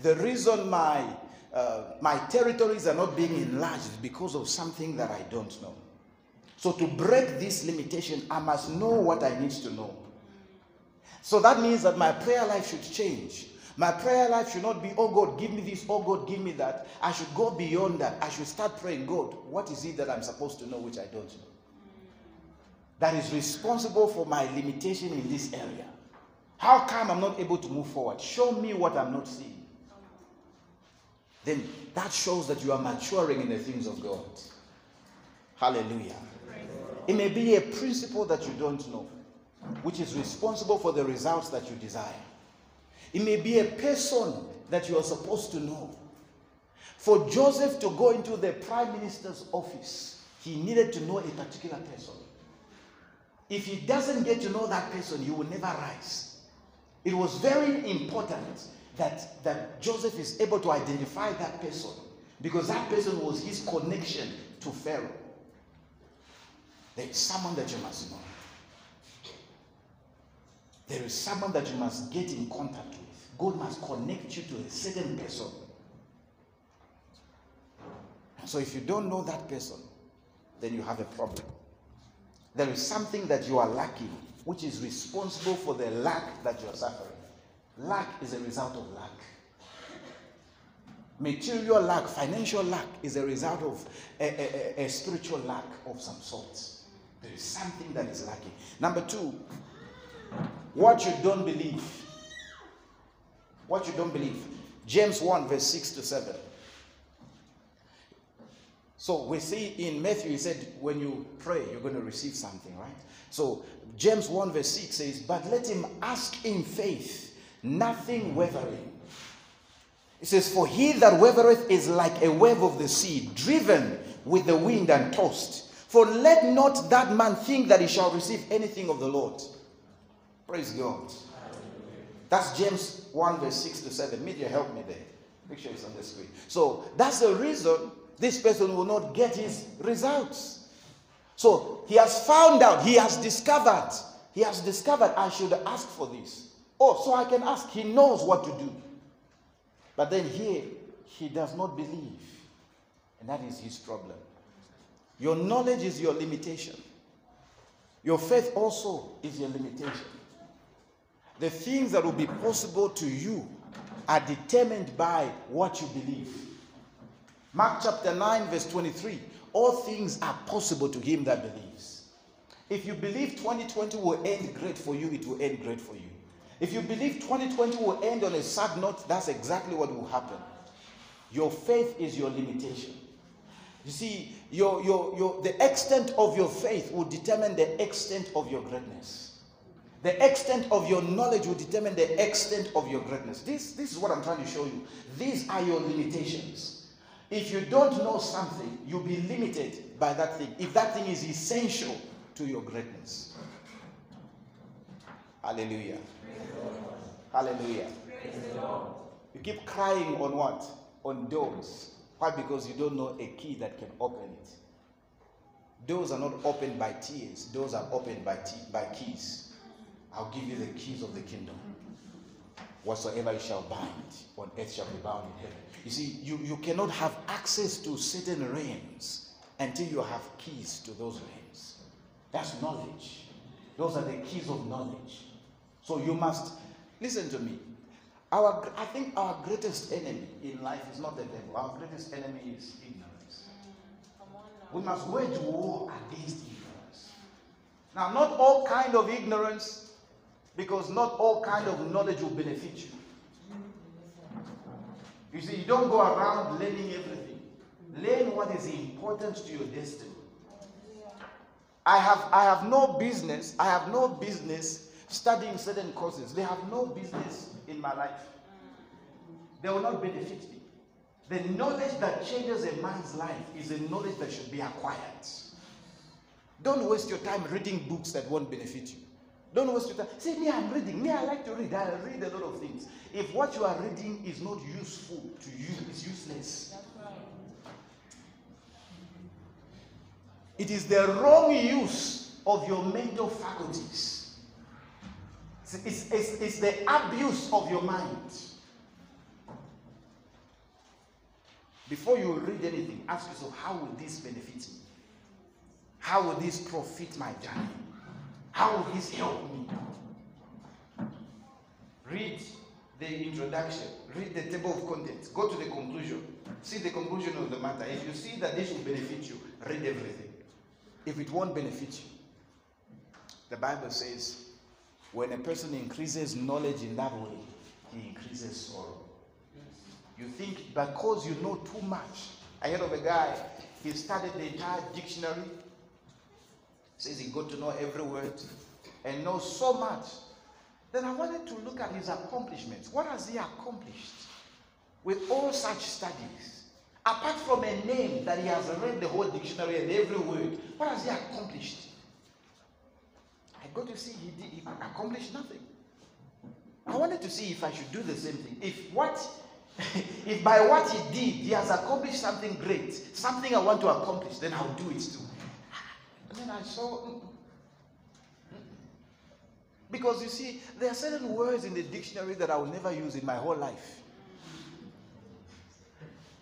The reason my uh, my territories are not being enlarged is because of something that I don't know. So to break this limitation, I must know what I need to know. So that means that my prayer life should change. My prayer life should not be, oh God, give me this, oh God, give me that. I should go beyond that. I should start praying, God, what is it that I'm supposed to know which I don't know? That is responsible for my limitation in this area. How come I'm not able to move forward? Show me what I'm not seeing. Then that shows that you are maturing in the things of God. Hallelujah. It may be a principle that you don't know, which is responsible for the results that you desire. It may be a person that you are supposed to know. For Joseph to go into the prime minister's office, he needed to know a particular person. If he doesn't get to know that person, he will never rise. It was very important that, that Joseph is able to identify that person because that person was his connection to Pharaoh. There is someone that you must know. There is someone that you must get in contact with. God must connect you to a certain person. So if you don't know that person, then you have a problem. There is something that you are lacking, which is responsible for the lack that you are suffering. Lack is a result of lack. Material lack, financial lack is a result of a, a, a, spiritual lack of some sort. There is something that is lacking. Number two, what you don't believe. What you don't believe. James 1, verse 6 to 7. So we see in Matthew, he said, when you pray, you're going to receive something, right? So James 1, verse 6 says, But let him ask in faith, nothing wavering. It says, For he that wavereth is like a wave of the sea, driven with the wind and tossed. For let not that man think that he shall receive anything of the Lord. Praise God. That's James 1, verse 6 to 7. Media, help me there. Make sure it's on the screen. So that's the reason this person will not get his results. So he has found out, he has discovered, he has discovered I should ask for this. Oh, so I can ask. He knows what to do. But then here, he does not believe. And that is his problem. Your knowledge is your limitation. Your faith also is your limitation. The things that will be possible to you are determined by what you believe. Mark chapter 9, verse 23 All things are possible to him that believes. If you believe 2020 will end great for you, it will end great for you. If you believe 2020 will end on a sad note, that's exactly what will happen. Your faith is your limitation. You see, your, your, your, the extent of your faith will determine the extent of your greatness. The extent of your knowledge will determine the extent of your greatness. This, this is what I'm trying to show you. These are your limitations. If you don't know something, you'll be limited by that thing. If that thing is essential to your greatness. Hallelujah. Hallelujah. You keep crying on what? On doors. Why? Because you don't know a key that can open it. Doors are not opened by tears, doors are opened by, by keys. I'll give you the keys of the kingdom. Whatsoever you shall bind on earth shall be bound in heaven. You see, you, you cannot have access to certain realms until you have keys to those realms. That's knowledge. Those are the keys of knowledge. So you must listen to me. Our, I think our greatest enemy in life is not the devil. Our greatest enemy is ignorance. We must wage war against ignorance. Now, not all kind of ignorance because not all kind of knowledge will benefit you. You see, you don't go around learning everything. Learn what is important to your destiny. I have, I have no business, I have no business studying certain courses. They have no business in my life. They will not benefit me. The knowledge that changes a man's life is a knowledge that should be acquired. Don't waste your time reading books that won't benefit you. Don't waste your time. Say, me, I'm reading. Me, I like to read. I read a lot of things. If what you are reading is not useful to you, it's useless. It is the wrong use of your mental faculties. It's, it's, it's the abuse of your mind. Before you read anything, ask yourself, how will this benefit me? How will this profit my journey? How will this help me? Read the introduction, read the table of contents, go to the conclusion, see the conclusion of the matter. If you see that this will benefit you, read everything. If it won't benefit you, the Bible says, when a person increases knowledge in that way, he increases sorrow. You think because you know too much. I heard of a guy, he studied the entire dictionary. Says he got to know every word and knows so much. Then I wanted to look at his accomplishments. What has he accomplished with all such studies? Apart from a name that he has read the whole dictionary and every word, what has he accomplished? I got to see he, did, he accomplished nothing. I wanted to see if I should do the same thing. If what if by what he did he has accomplished something great, something I want to accomplish, then I'll do it too. And then I saw mm, mm, mm. because you see, there are certain words in the dictionary that I will never use in my whole life.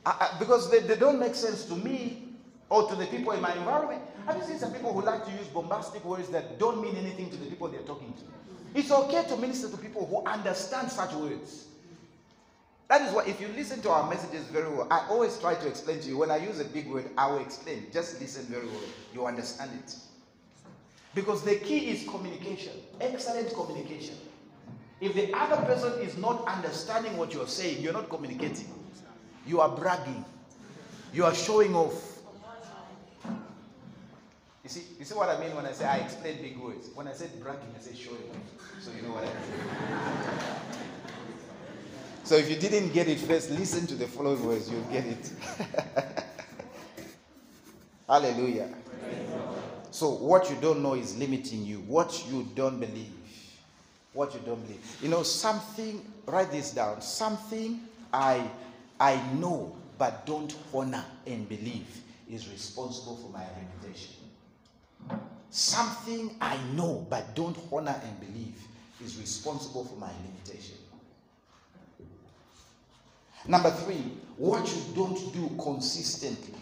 I, I, because they, they don't make sense to me or to the people in my environment. Have you seen some people who like to use bombastic words that don't mean anything to the people they're talking to? It's okay to minister to people who understand such words. That is why, if you listen to our messages very well, I always try to explain to you. When I use a big word, I will explain. Just listen very well. You understand it. Because the key is communication, excellent communication. If the other person is not understanding what you're saying, you're not communicating. You are bragging. You are showing off. You see, you see what I mean when I say I explain big words? When I said bragging, I said showing off. So you know what I mean. So if you didn't get it first, listen to the following words, you'll get it. Hallelujah. So what you don't know is limiting you. What you don't believe. What you don't believe. You know, something, write this down. Something I I know but don't honor and believe is responsible for my reputation. Something I know but don't honor and believe is responsible for my limitation. Number three, what you don't do consistently.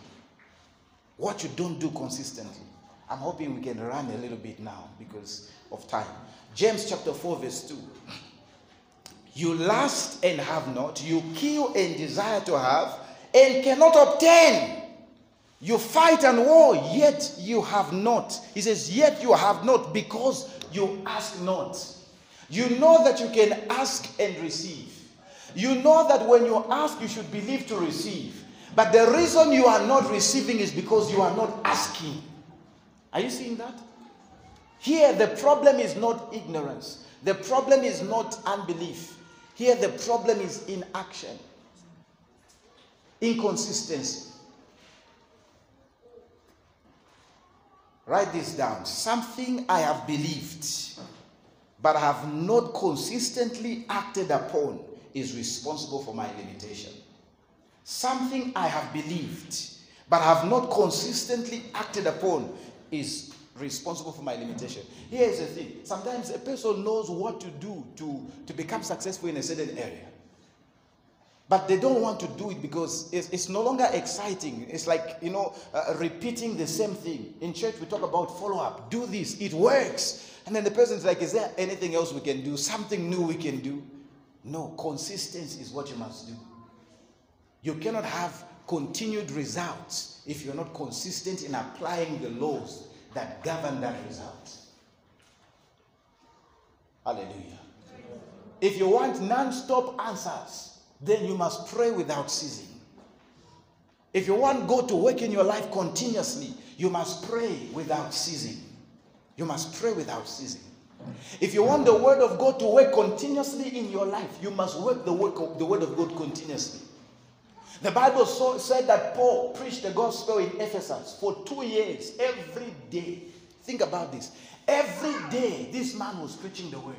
What you don't do consistently. I'm hoping we can run a little bit now because of time. James chapter 4, verse 2. You lust and have not, you kill and desire to have, and cannot obtain. You fight and war, yet you have not. He says, Yet you have not because you ask not. You know that you can ask and receive. You know that when you ask, you should believe to receive. But the reason you are not receiving is because you are not asking. Are you seeing that? Here, the problem is not ignorance, the problem is not unbelief. Here, the problem is inaction, inconsistency. Write this down. Something I have believed, but have not consistently acted upon, is responsible for my limitation. Something I have believed, but have not consistently acted upon, is responsible for my limitation. Here is the thing sometimes a person knows what to do to, to become successful in a certain area. But they don't want to do it because it's, it's no longer exciting. It's like, you know, uh, repeating the same thing. In church, we talk about follow up. Do this, it works. And then the person's like, is there anything else we can do? Something new we can do? No, consistency is what you must do. You cannot have continued results if you're not consistent in applying the laws that govern that result. Hallelujah. If you want non stop answers, then you must pray without ceasing. If you want God to work in your life continuously, you must pray without ceasing. You must pray without ceasing. If you want the word of God to work continuously in your life, you must work the work of the word of God continuously. The Bible so, said that Paul preached the gospel in Ephesus for two years, every day. Think about this. Every day, this man was preaching the word.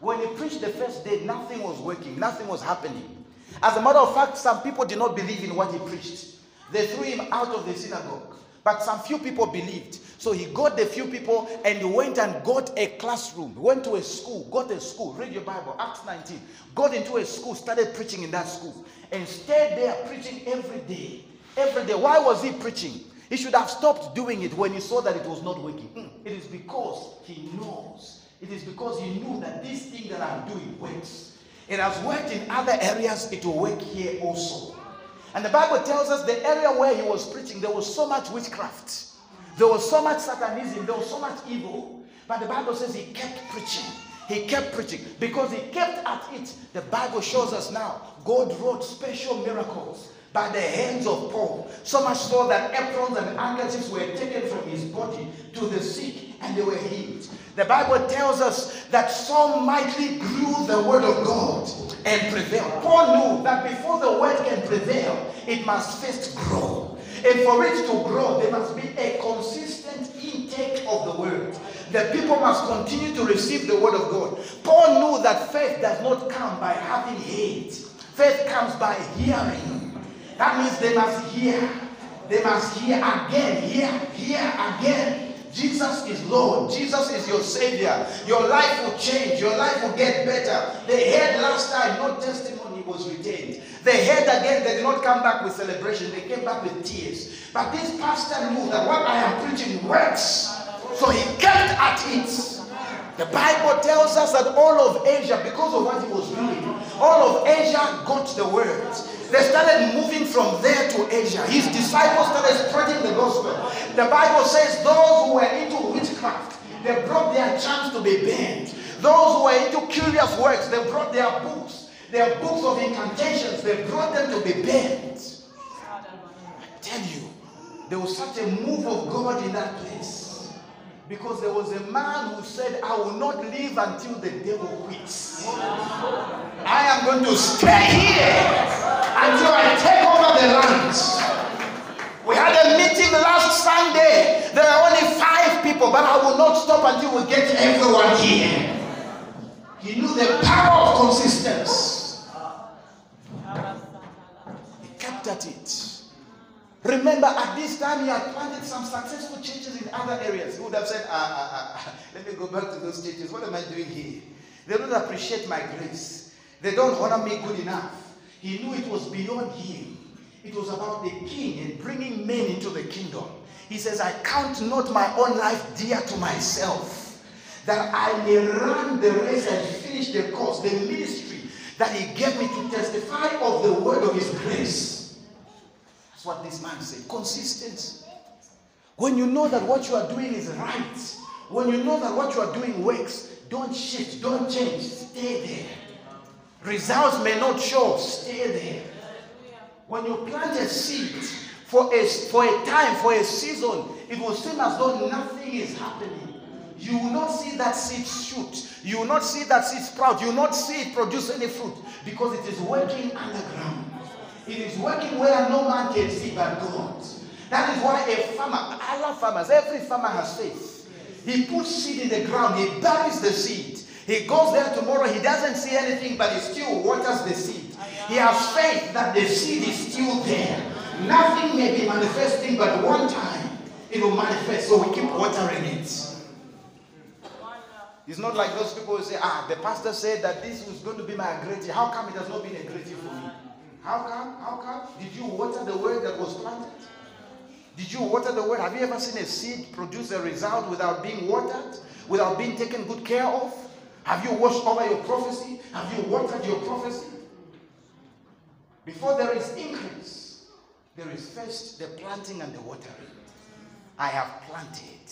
When he preached the first day, nothing was working, nothing was happening. As a matter of fact, some people did not believe in what he preached. They threw him out of the synagogue. But some few people believed. So he got the few people and he went and got a classroom. Went to a school, got a school. Read your Bible, Acts 19. Got into a school, started preaching in that school. And stayed there preaching every day. Every day. Why was he preaching? He should have stopped doing it when he saw that it was not working. Hmm. It is because he knows. It is because he knew that this thing that I'm doing works. It has worked in other areas, it will work here also. And the Bible tells us the area where he was preaching, there was so much witchcraft, there was so much satanism, there was so much evil. But the Bible says he kept preaching. He kept preaching because he kept at it. The Bible shows us now God wrote special miracles by the hands of Paul. So much so that aprons and handkerchiefs were taken from his body to the sick and they were healed. The Bible tells us that so mightily grew the word of God and prevailed. Paul knew that before the word can prevail, it must first grow. And for it to grow, there must be a consistent intake of the word. The people must continue to receive the word of God. Paul knew that faith does not come by having hate, faith comes by hearing. That means they must hear. They must hear again, hear, hear again. Jesus is Lord. Jesus is your Savior. Your life will change. Your life will get better. They heard last time, no testimony was retained. They heard again, they did not come back with celebration. They came back with tears. But this pastor knew that what I am preaching works. So he kept at it. The Bible tells us that all of Asia, because of what he was doing, all of Asia got the word. They started moving from there to Asia. His disciples started spreading the gospel. The Bible says those who were into witchcraft, they brought their charms to be banned. Those who were into curious works, they brought their books, their books of incantations, they brought them to be banned. I tell you, there was such a move of God in that place. Because there was a man who said, I will not leave until the devil quits. I am going to stay here until I take over the land. We had a meeting last Sunday. There are only five people, but I will not stop until we get everyone here. He knew the power of consistency. He kept at it. Remember, at this time, he had planted some successful churches in other areas. He would have said, ah, ah, ah, ah, let me go back to those churches. What am I doing here? They don't appreciate my grace. They don't honor me good enough. He knew it was beyond him. It was about the king and bringing men into the kingdom. He says, I count not my own life dear to myself, that I may run the race and finish the course, the ministry that he gave me to testify of the word of his grace That's what this man said. Consistency. When you know that what you are doing is right, when you know that what you are doing works, don't shift, don't change, stay there. Results may not show, stay there. When you plant a seed for a, for a time, for a season, it will seem as though nothing is happening. You will not see that seed shoot. You will not see that seed sprout. You will not see it produce any fruit because it is working underground. It is working where no man can see but God. That is why a farmer, I love farmers, every farmer has faith. He puts seed in the ground, he buries the seed. He goes there tomorrow, he doesn't see anything, but he still waters the seed. He has faith that the seed is still there. Nothing may be manifesting, but one time it will manifest. So we keep watering it. It's not like those people who say, ah, the pastor said that this was going to be my great How come it has not been a great for me? How come? How come? Did you water the word that was planted? Did you water the word? Have you ever seen a seed produce a result without being watered? Without being taken good care of? Have you washed over your prophecy? Have you watered your prophecy? Before there is increase, there is first the planting and the watering. I have planted.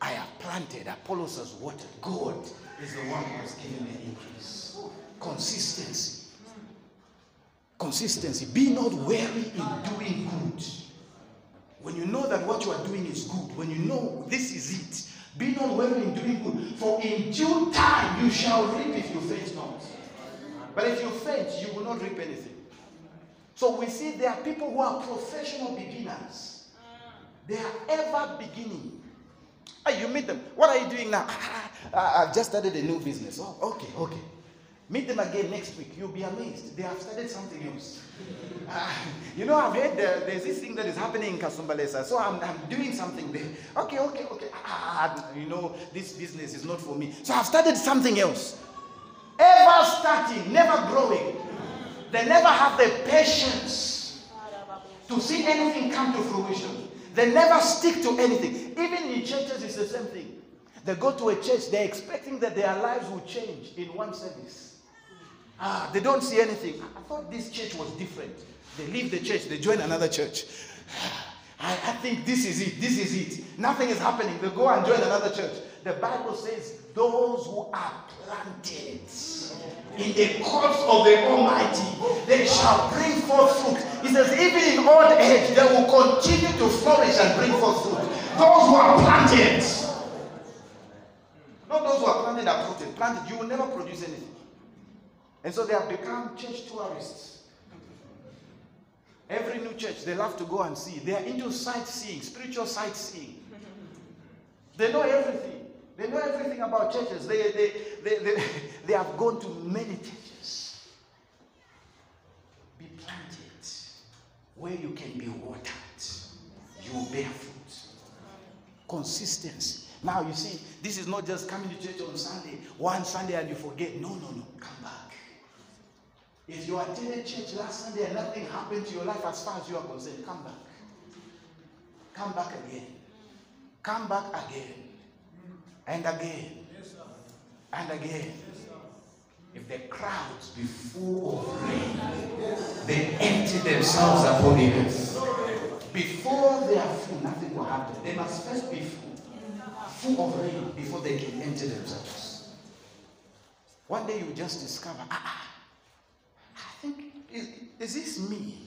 I have planted. Apollos has watered. God is the one who has given the increase. Consistency. Consistency. Be not weary in doing good. When you know that what you are doing is good, when you know this is it, be not weary in doing good. For in due time you shall reap if you faint not. But if you faint, you will not reap anything. So we see there are people who are professional beginners. They are ever beginning. Hey, you meet them. What are you doing now? I've just started a new business. Oh, okay, okay. Meet them again next week. You'll be amazed. They have started something else. Uh, you know, I've heard there's this thing that is happening in Kasumbalesa. So I'm, I'm doing something there. Okay, okay, okay. Ah, you know, this business is not for me. So I've started something else. Ever starting, never growing. They never have the patience to see anything come to fruition. They never stick to anything. Even in churches, it's the same thing. They go to a church, they're expecting that their lives will change in one service. Ah, they don't see anything. I thought this church was different. They leave the church, they join another church. I, I think this is it. This is it. Nothing is happening. They go and join another church. The Bible says, those who are planted in the courts of the Almighty, they shall bring forth fruit. He says, even in old age, they will continue to flourish and bring forth fruit. Those who are planted. Not those who are planted are fruited. Planted, you will never produce anything. And so they have become church tourists. Every new church, they love to go and see. They are into sightseeing, spiritual sightseeing. They know everything. They know everything about churches. They, they, they, they, they have gone to many churches. Be planted where you can be watered. You will bear fruit. Consistency. Now, you see, this is not just coming to church on Sunday, one Sunday and you forget. No, no, no. Come back. If you attended church last Sunday and nothing happened to your life as far as you are concerned, come back. Come back again. Come back again. And again. And again. If the crowds be full of rain, they empty themselves upon the earth. Before they are full, nothing will happen. They must first be full, full of rain before they can empty themselves. One day you just discover, ah, ah is, is this me?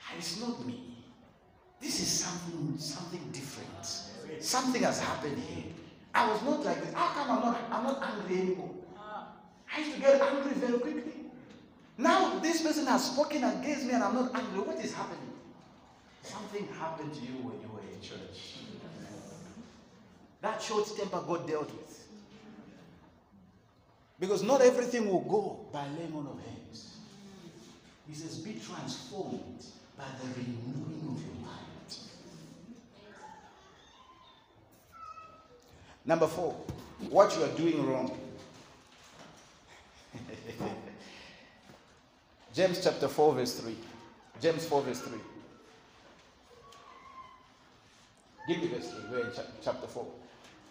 Ah, it's not me. This is something, something different. Something has happened here. I was not like this. How come I'm not, I'm not angry anymore? I used to get angry very quickly. Now this person has spoken against me and I'm not angry. What is happening? Something happened to you when you were in church. That short temper God dealt with. Because not everything will go by laying on of hands. He says, be transformed by the renewing of your mind. Number four, what you are doing wrong. James chapter 4, verse 3. James 4, verse 3. Give me verse 3. We're in chapter 4,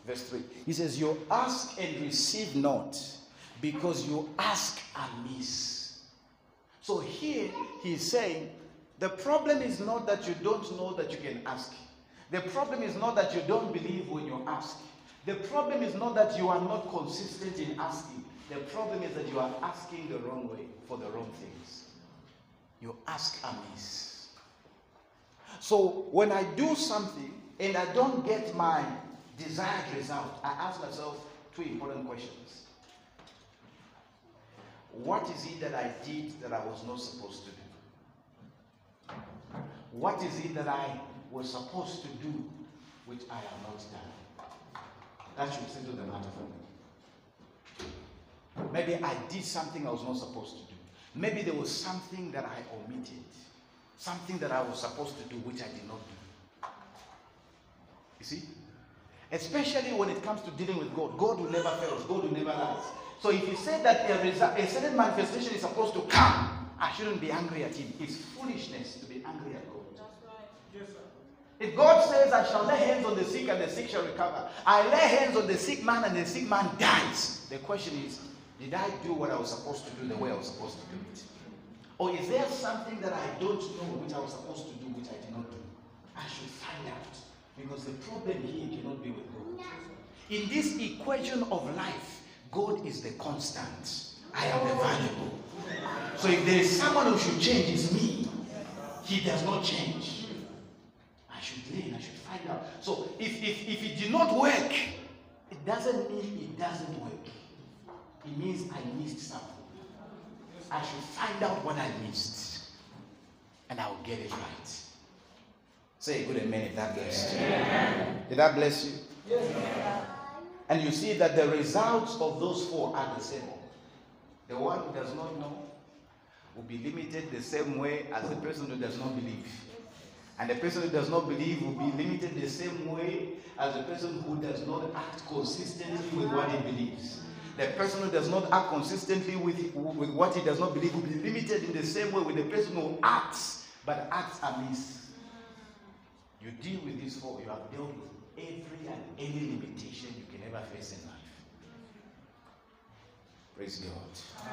verse 3. He says, You ask and receive not because you ask amiss. So here he's saying the problem is not that you don't know that you can ask. The problem is not that you don't believe when you ask. The problem is not that you are not consistent in asking. The problem is that you are asking the wrong way for the wrong things. You ask amiss. So when I do something and I don't get my desired result, I ask myself two important questions. What is it that I did that I was not supposed to do? What is it that I was supposed to do which I have not done? That should settle the matter for me. Maybe I did something I was not supposed to do. Maybe there was something that I omitted. Something that I was supposed to do which I did not do. You see? Especially when it comes to dealing with God. God will never fail us. God will never lie. So if you say that a, a certain manifestation is supposed to come, I shouldn't be angry at him. It's foolishness to be angry at God. That's right. Yes, sir. if God says, I shall lay hands on the sick and the sick shall recover, I lay hands on the sick man and the sick man dies. The question is, did I do what I was supposed to do the way I was supposed to do it? Or is there something that I don't know which I was supposed to do which I did not do? I should find out. Because the problem here cannot be with God. In this equation of life, God is the constant. I am the variable. So if there is someone who should change, it's me. He does not change. I should learn, I should find out. So if, if, if it did not work, it doesn't mean it doesn't work. It means I missed something. I should find out what I missed. And I will get it right. Say good amen if that bless you. Did that bless you? Yes. And you see that the results of those four are the same. The one who does not know will be limited the same way as the person who does not believe. And the person who does not believe will be limited the same way as the person who does not act consistently with what he believes. The person who does not act consistently with, with what he does not believe will be limited in the same way with the person who acts but acts amiss. You deal with these four, you have dealt with every and any limitation ever face in life. Praise God.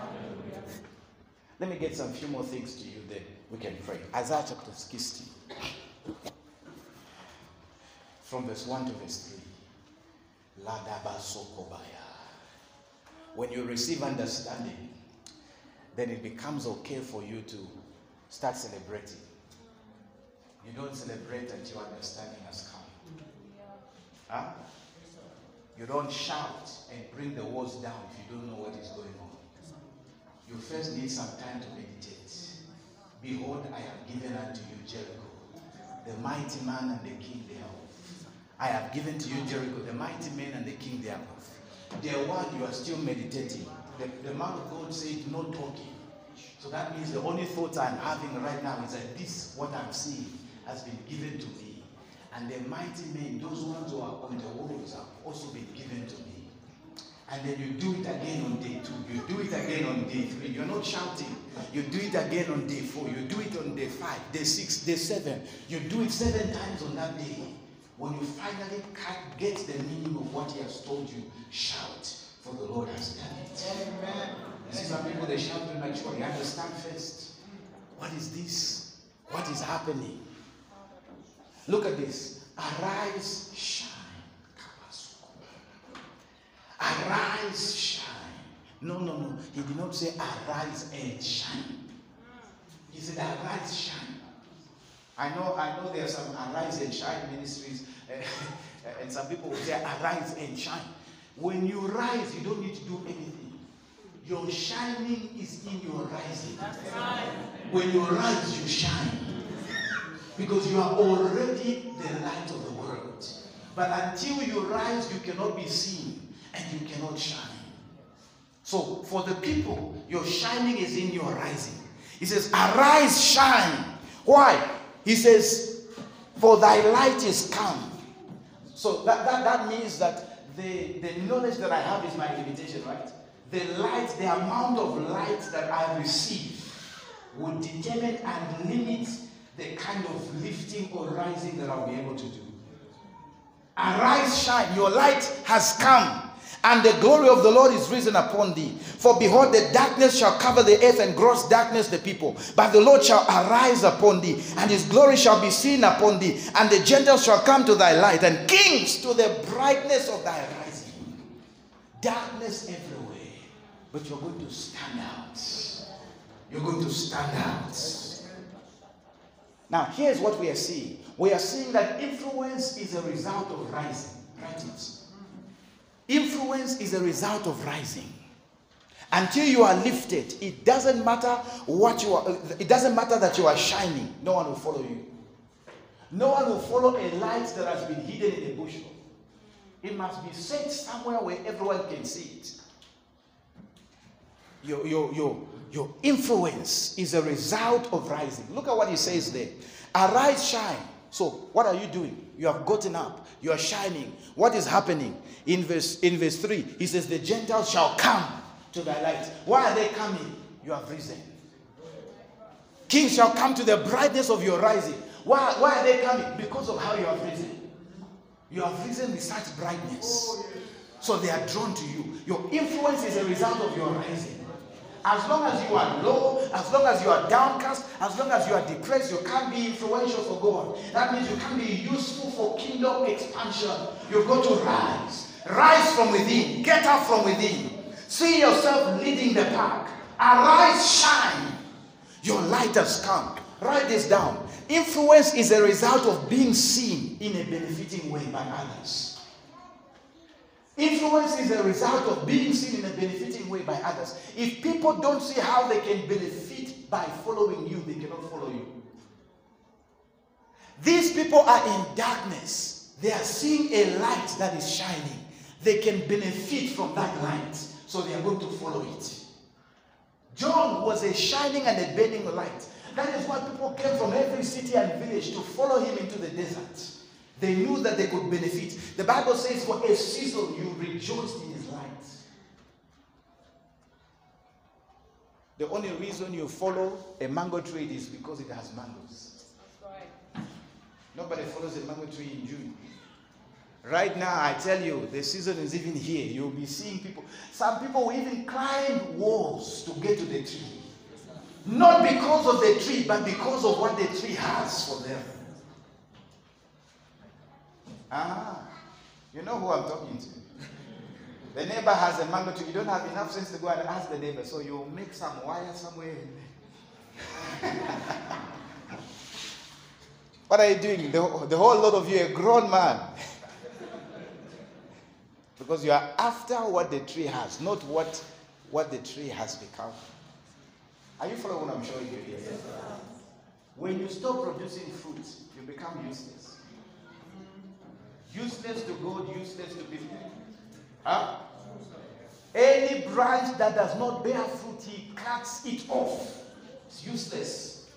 Let me get some few more things to you, then we can pray. Isaiah chapter 60, from verse 1 to verse 3. Ladabasokobaya. When you receive understanding, then it becomes okay for you to start celebrating. You don't celebrate until understanding has come. Huh? You don't shout and bring the walls down if you don't know what is going on. You first need some time to meditate. Behold, I have given unto you Jericho, the mighty man and the king thereof. I have given to you Jericho, the mighty man and the king thereof. There while you are still meditating, the, the man of God said, No talking. So that means the only thought I'm having right now is that this, what I'm seeing, has been given to me. And the mighty men, those ones who are on the walls, have also been given to me. And then you do it again on day two. You do it again on day three. You're not shouting. You do it again on day four. You do it on day five, day six, day seven. You do it seven times on that day. When you finally get the meaning of what he has told you, shout, for the Lord has done it. Amen. You see some people, they shout prematurely. Understand first. What is this? What is happening? Look at this. Arise, shine. Arise, shine. No, no, no. He did not say arise and shine. He said arise, shine. I know, I know there are some arise and shine ministries, eh, eh, and some people will say arise and shine. When you rise, you don't need to do anything. Your shining is in your rising. When you rise, you shine. Because you are already the light of the world. But until you rise, you cannot be seen and you cannot shine. So, for the people, your shining is in your rising. He says, Arise, shine. Why? He says, For thy light is come. So, that, that, that means that the, the knowledge that I have is my limitation, right? The light, the amount of light that I receive would determine and limit the kind of lifting or rising that I'll be able to do. Arise, shine. Your light has come and the glory of the Lord is risen upon thee. For behold, the darkness shall cover the earth, and gross darkness the people. But the Lord shall arise upon thee, and his glory shall be seen upon thee. And the Gentiles shall come to thy light, and kings to the brightness of thy rising. Darkness everywhere, but you're going to stand out. You're going to stand out. Now, here's what we are seeing we are seeing that influence is a result of rising. Influence is a result of rising. Until you are lifted, it doesn't matter what you are, it doesn't matter that you are shining, no one will follow you. No one will follow a light that has been hidden in a bush. It must be set somewhere where everyone can see it. Your, your, your, your influence is a result of rising. Look at what he says there. Arise, shine. So, what are you doing? You have gotten up. You are shining. What is happening? In verse, in verse 3, he says, The Gentiles shall come to thy light. Why are they coming? You have risen. Kings shall come to the brightness of your rising. Why, why are they coming? Because of how you have risen. You have risen with such brightness. So they are drawn to you. Your influence is a result of your rising. As long as you are low, as long as you are downcast, as long as you are depressed, you can't be influential for God. That means you can't be useful for kingdom expansion. You've got to rise. Rise from within. Get up from within. See yourself leading the pack. Arise, shine. Your light has come. Write this down. Influence is a result of being seen in a benefiting way by others. Influence is a result of being seen in a benefiting way by others. If people don't see how they can benefit by following you, they cannot follow you. These people are in darkness. They are seeing a light that is shining. They can benefit from that light, so they are going to follow it. John was a shining and a burning light. That is why people came from every city and village to follow him into the desert. They knew that they could benefit. The Bible says, For a season you rejoiced in his light. The only reason you follow a mango tree is because it has mangoes. Nobody follows a mango tree in June. Right now, I tell you, the season is even here. You'll be seeing people. Some people will even climb walls to get to the tree. Not because of the tree, but because of what the tree has for them. Ah, you know who I'm talking to. The neighbor has a mango tree. You don't have enough sense to go and ask the neighbor, so you make some wire somewhere. what are you doing? The, the whole lot of you, a grown man. because you are after what the tree has, not what, what the tree has become. Are you following what I'm showing you here? When you stop producing fruit, you become useless. Useless to God, useless to people. Huh? Any branch that does not bear fruit, he cuts it off. It's useless.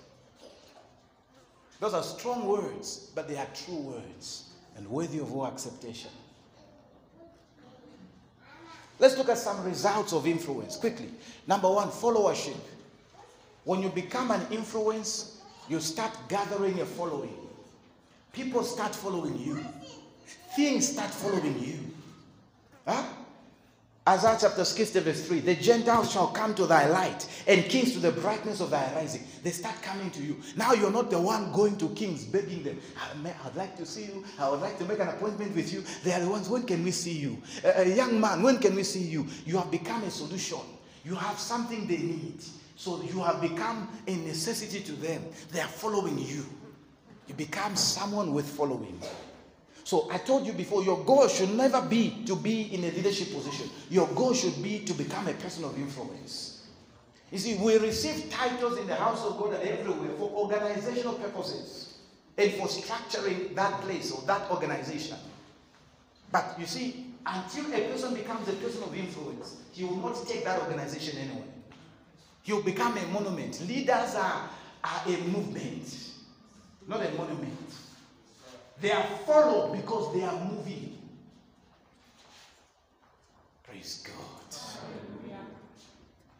Those are strong words, but they are true words and worthy of all acceptation. Let's look at some results of influence quickly. Number one, followership. When you become an influence, you start gathering a following. People start following you. Things start following you. Huh? Isaiah chapter 60, verse 3 The Gentiles shall come to thy light, and kings to the brightness of thy rising. They start coming to you. Now you're not the one going to kings begging them, I'd like to see you. I would like to make an appointment with you. They are the ones, when can we see you? A, young man, when can we see you? You have become a solution. You have something they need. So you have become a necessity to them. They are following you. You become someone with following. So I told you before, your goal should never be to be in a leadership position. Your goal should be to become a person of influence. You see, we receive titles in the house of God and everywhere for organizational purposes and for structuring that place or that organization. But you see, until a person becomes a person of influence, he will not take that organization anywhere. He'll become a monument. Leaders are, are a movement, not a monument. They are followed because they are moving. Praise God.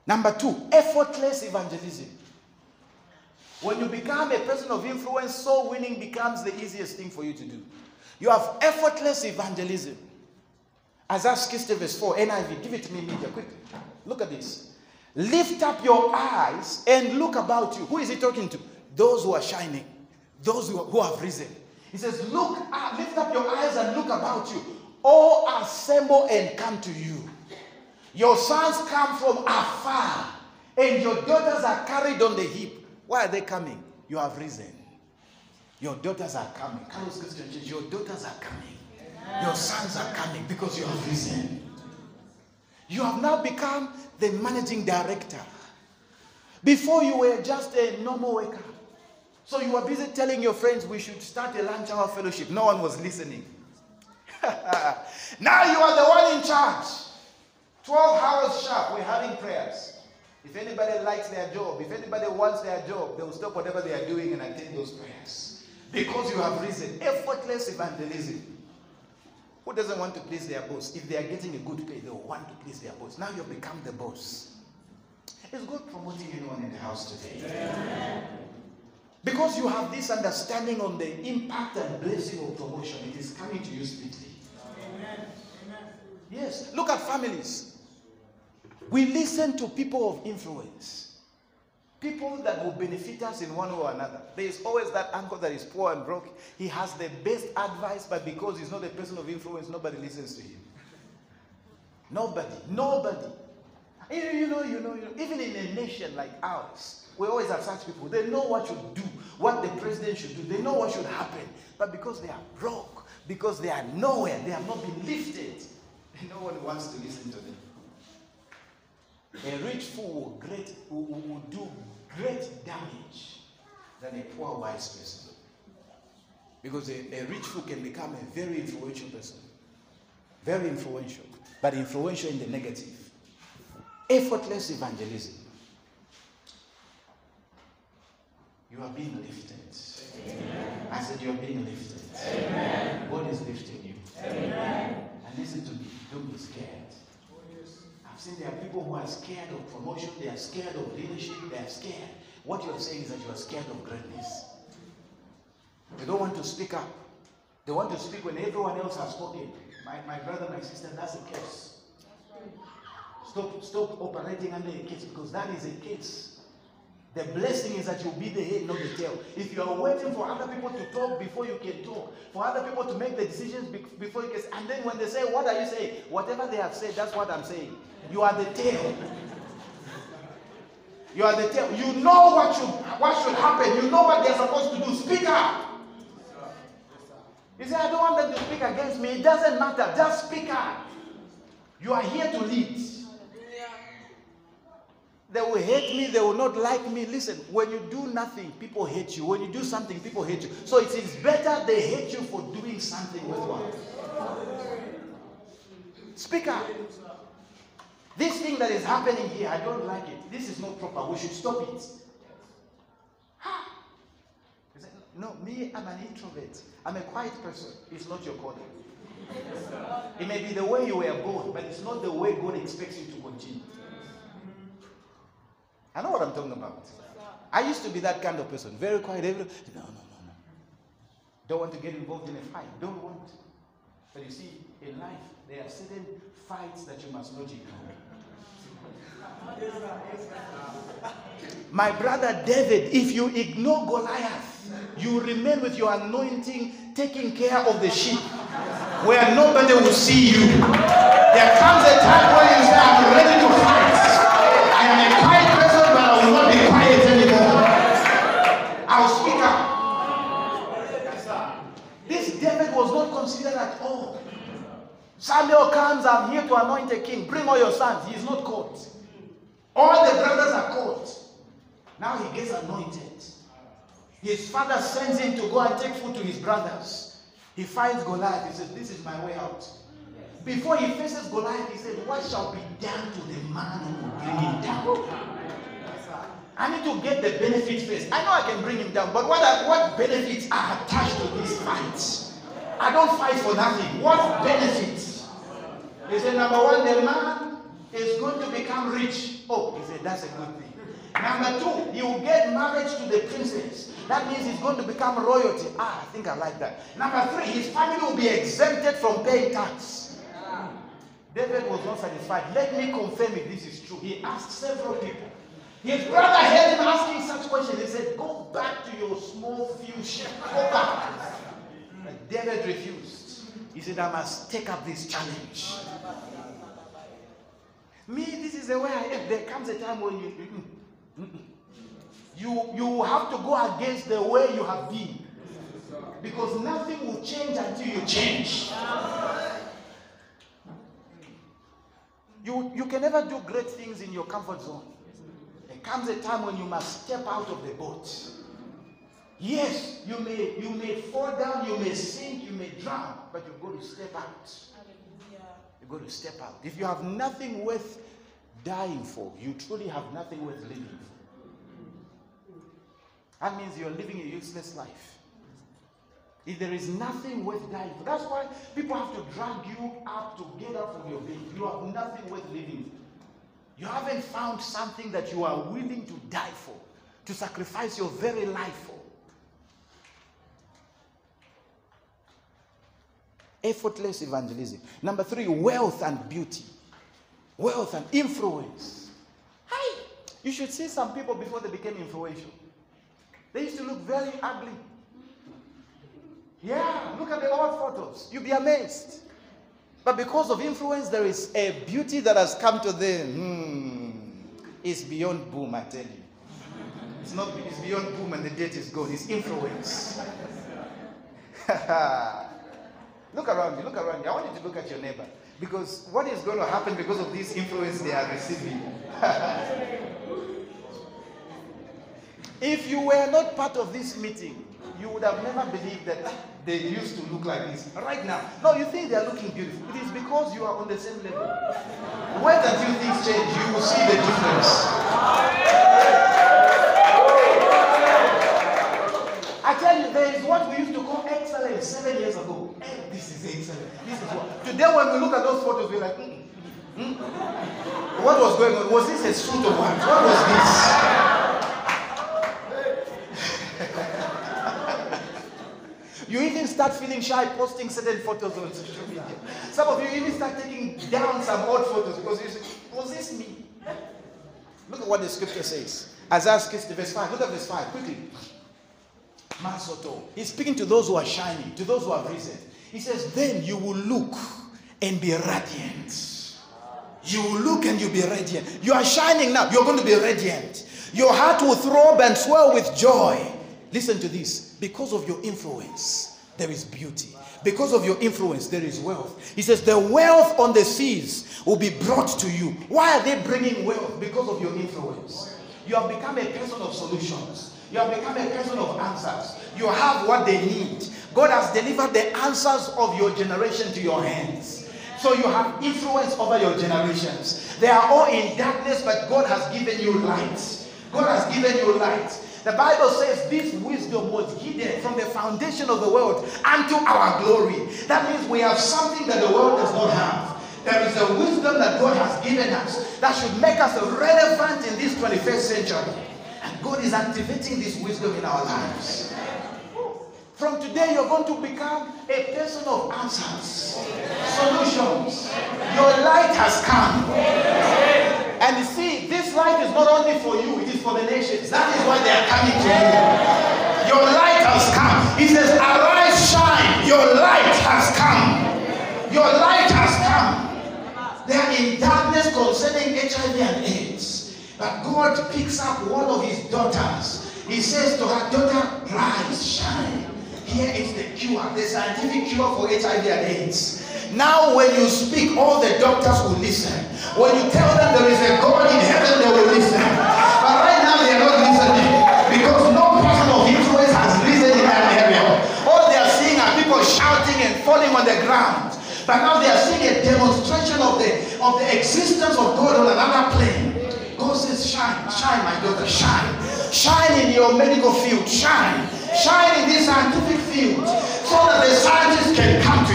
Number two, effortless evangelism. When you become a person of influence, soul winning becomes the easiest thing for you to do. You have effortless evangelism. Isaiah 60 verse 4, NIV, give it to me media, quickly. Look at this. Lift up your eyes and look about you. Who is he talking to? Those who are shining, those who have risen. He says, Look, uh, lift up your eyes and look about you. All assemble and come to you. Your sons come from afar, and your daughters are carried on the hip. Why are they coming? You have risen. Your daughters are coming. Your daughters are coming. Your sons are coming because you have risen. You have now become the managing director. Before you were just a normal worker. So you were busy telling your friends we should start a lunch hour fellowship. No one was listening. now you are the one in charge. 12 hours sharp, we're having prayers. If anybody likes their job, if anybody wants their job, they will stop whatever they are doing and attend those prayers. Because you have risen. Effortless evangelism. Who doesn't want to please their boss? If they are getting a good pay, they will want to please their boss. Now you've become the boss. Is God promoting anyone in the house today? Because you have this understanding on the impact and blessing of promotion, it is coming to you speedily. Amen. Yes. Look at families. We listen to people of influence. People that will benefit us in one way or another. There is always that uncle that is poor and broke. He has the best advice, but because he's not a person of influence, nobody listens to him. Nobody. Nobody. You know, you know, you know, even in a nation like ours, we always have such people. They know what should do, what the president should do. They know what should happen. But because they are broke, because they are nowhere, they have not been lifted, no one wants to listen to them. A rich fool will, great, will, will do great damage than a poor wise person. Because a, a rich fool can become a very influential person. Very influential. But influential in the negative. Effortless evangelism. You are being lifted. Amen. I said you are being lifted. Amen. God is lifting you. Amen. And listen to me. Don't be scared. I've seen there are people who are scared of promotion, they are scared of leadership, they are scared. What you are saying is that you are scared of greatness. They don't want to speak up. They want to speak when everyone else has spoken. My, my brother, my sister, that's a curse. Stop, stop operating under a case because that is a case. The blessing is that you'll be the head, not the tail. If you are waiting for other people to talk before you can talk, for other people to make the decisions before you can, and then when they say, What are you saying? Whatever they have said, that's what I'm saying. You are the tail. You are the tail. You know what should what should happen. You know what they're supposed to do. Speak up. You say, I don't want them to speak against me. It doesn't matter. Just speak up. You are here to lead. They will hate me, they will not like me. Listen, when you do nothing, people hate you. When you do something, people hate you. So it is better they hate you for doing something with what? Speak up. This thing that is happening here, I don't like it. This is not proper. We should stop it. No, me, I'm an introvert. I'm a quiet person. It's not your calling. It may be the way you were born, but it's not the way God expects you to continue. I know what I'm talking about. I used to be that kind of person, very quiet. Every, no, no, no, no. Don't want to get involved in a fight. Don't want. But you see, in life, there are certain fights that you must not ignore. My brother David, if you ignore Goliath, you remain with your anointing taking care of the sheep where nobody will see you. There comes a time when you say, I'm ready to fight. I am a I'll speak up. This David was not considered at all. Samuel comes, I'm here to anoint a king. Bring all your sons. He is not caught. All the brothers are caught. Now he gets anointed. His father sends him to go and take food to his brothers. He finds Goliath. He says, This is my way out. Before he faces Goliath, he said, What shall be done to the man who will bring him down? I need to get the benefit first. I know I can bring him down, but what, are, what benefits are attached to this fight? I don't fight for nothing. What benefits? He said, Number one, the man is going to become rich. Oh, he said, That's a good thing. Number two, he will get married to the princess. That means he's going to become royalty. Ah, I think I like that. Number three, his family will be exempted from paying tax. David was not satisfied. Let me confirm if this is true. He asked several people. His brother heard him asking such questions. He said, Go back to your small few sheep. Go back. David refused. He said, I must take up this challenge. Me, this is the way I am. There comes a time when you. mm-mm, mm-mm. You, you have to go against the way you have been. Because nothing will change until you change. You, you can never do great things in your comfort zone. Comes a time when you must step out of the boat. Yes, you may you may fall down, you may sink, you may drown, but you've got to step out. You've got to step out. If you have nothing worth dying for, you truly have nothing worth living for. That means you're living a useless life. If there is nothing worth dying for, that's why people have to drag you up to get up from your bed. You have nothing worth living for. You haven't found something that you are willing to die for, to sacrifice your very life for. Effortless evangelism. Number three, wealth and beauty. Wealth and influence. Hi! You should see some people before they became influential. They used to look very ugly. Yeah, look at the old photos. You'll be amazed. But because of influence, there is a beauty that has come to them. Hmm. It's beyond boom, I tell you. It's not it's beyond boom and the date is gone. It's influence. look around you, look around you. I want you to look at your neighbor. Because what is going to happen because of this influence they are receiving? if you were not part of this meeting, you would have never believed that they used to look like this. Right now, no, you think they are looking beautiful. It is because you are on the same level. When Wait until things change, you will see the difference. I tell you, there is what we used to call excellence seven years ago. Eh, this is excellent. This is what. Today, when we look at those photos, we're like, mm, mm. what was going on? Was this a suit of what? What was this? You even start feeling shy posting certain photos on social media. Some of you even start taking down some old photos because you say, was this me? Look at what the scripture says. Isaiah 60, verse 5. Look at verse 5 quickly. Masoto. He's speaking to those who are shining, to those who are risen. He says, Then you will look and be radiant. You will look and you'll be radiant. You are shining now. You're going to be radiant. Your heart will throb and swell with joy. Listen to this. Because of your influence, there is beauty. Because of your influence, there is wealth. He says, The wealth on the seas will be brought to you. Why are they bringing wealth? Because of your influence. You have become a person of solutions. You have become a person of answers. You have what they need. God has delivered the answers of your generation to your hands. So you have influence over your generations. They are all in darkness, but God has given you light. God has given you light. The Bible says this wisdom was hidden from the foundation of the world unto our glory. That means we have something that the world does not have. There is a wisdom that God has given us that should make us relevant in this 21st century. And God is activating this wisdom in our lives. From today, you're going to become a person of answers, solutions. Your light has come. And you see, this light is not only for you, it is for the nations. That is why they are coming to you. Your light has come. He says, Arise, shine. Your light has come. Your light has come. They are in darkness concerning HIV and AIDS. But God picks up one of his daughters. He says to her, Daughter, rise, shine. Here is the cure, the scientific cure for HIV and AIDS. Now, when you speak, all the doctors will listen. When you tell them there is a God in heaven, they will listen. But right now, they are not listening because no person of influence has risen in that area. All they are seeing are people shouting and falling on the ground. But now they are seeing a demonstration of the of the existence of God on another plane. God says, Shine, shine, my daughter, shine. Shine in your medical field, shine. Shine in this scientific field so that the scientists can come to.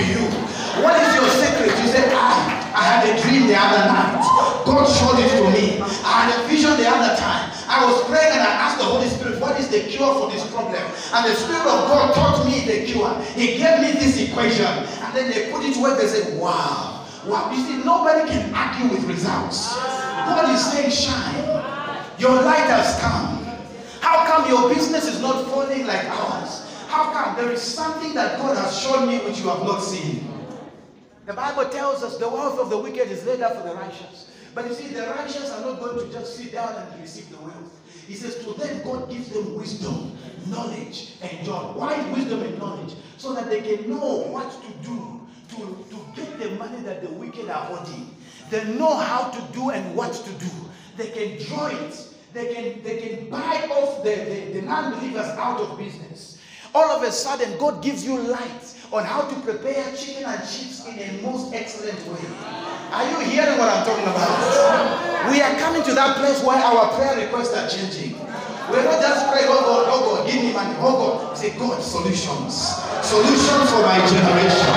What is your secret? You say, I, I had a dream the other night. God showed it to me. I had a vision the other time. I was praying and I asked the Holy Spirit, what is the cure for this problem? And the Spirit of God taught me the cure. He gave me this equation. And then they put it where. They said, wow. Wow. You see, nobody can argue with results. God is saying, shine. Your light has come. How come your business is not falling like ours? How come there is something that God has shown me which you have not seen? The Bible tells us the wealth of the wicked is laid up for the righteous. But you see, the righteous are not going to just sit down and receive the wealth. He says, to them, God gives them wisdom, knowledge, and joy. Why wisdom and knowledge? So that they can know what to do to, to get the money that the wicked are holding. They know how to do and what to do. They can draw it they can, they can buy off the, the, the non-believers out of business. All of a sudden, God gives you light on how to prepare chicken and chips in a most excellent way. Are you hearing what I'm talking about? We are coming to that place where our prayer requests are changing. We're not just praying, oh God, oh God, give me money. Oh God, say, God, solutions. Solutions for my generation.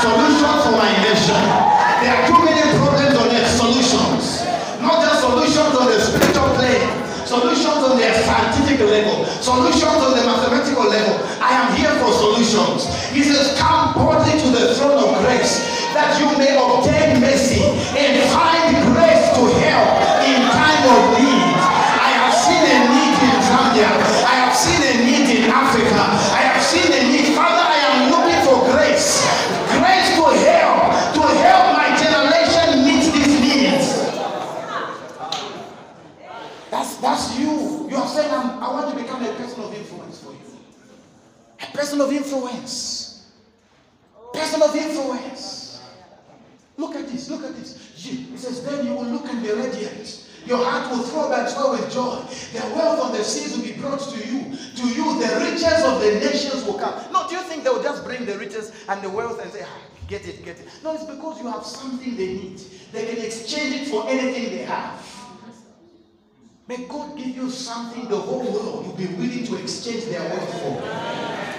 Solutions for my nation. There are too many problems solutions on the scientific level, solutions on the mathematical level. I am here for solutions. He says, Come boldly to the throne of grace that you may obtain mercy and find I want to become a person of influence for you. A person of influence. Person of influence. Look at this. Look at this. He says, then you will look and be radiant. Your heart will throb and swell with joy. The wealth of the seas will be brought to you. To you, the riches of the nations will come. No, do you think they will just bring the riches and the wealth and say, ah, get it, get it? No, it's because you have something they need. They can exchange it for anything they have. May God give you something the whole world will be willing to exchange their wealth for.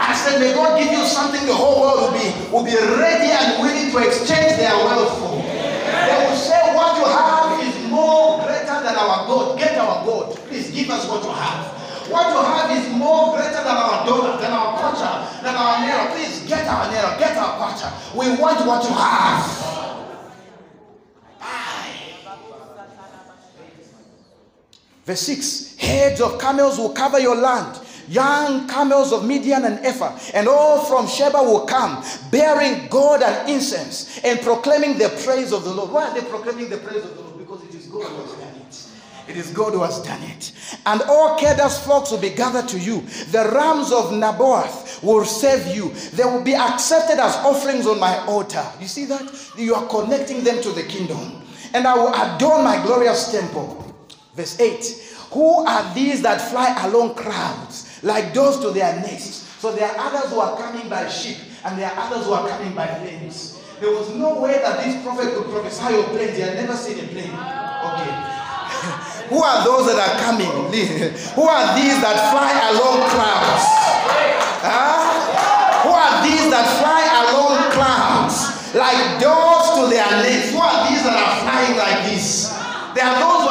I said, may God give you something the whole world will be, will be ready and willing to exchange their wealth for. They will say, what you have is more greater than our God. Get our God. Please give us what you have. What you have is more greater than our dollar, than our culture. than our Nero, please get our Nero, get our Kwacha. We want what you have. Verse 6 Heads of camels will cover your land, young camels of Midian and Ephah, and all from Sheba will come, bearing gold and incense, and proclaiming the praise of the Lord. Why are they proclaiming the praise of the Lord? Because it is God who has done it. It is God who has done it. And all Kedar's flocks will be gathered to you. The rams of Nebaioth will serve you. They will be accepted as offerings on my altar. You see that? You are connecting them to the kingdom. And I will adorn my glorious temple. Verse 8 Who are these that fly along crowds like those to their nests? So there are others who are coming by ship, and there are others who are coming by planes. There was no way that this prophet could prophesy of planes. He had never seen a plane. Okay. Who are those that are coming? Who are these that fly along clouds? Huh? Who are these that fly along clouds like doves to their nests? Who are these that are flying like this? There are those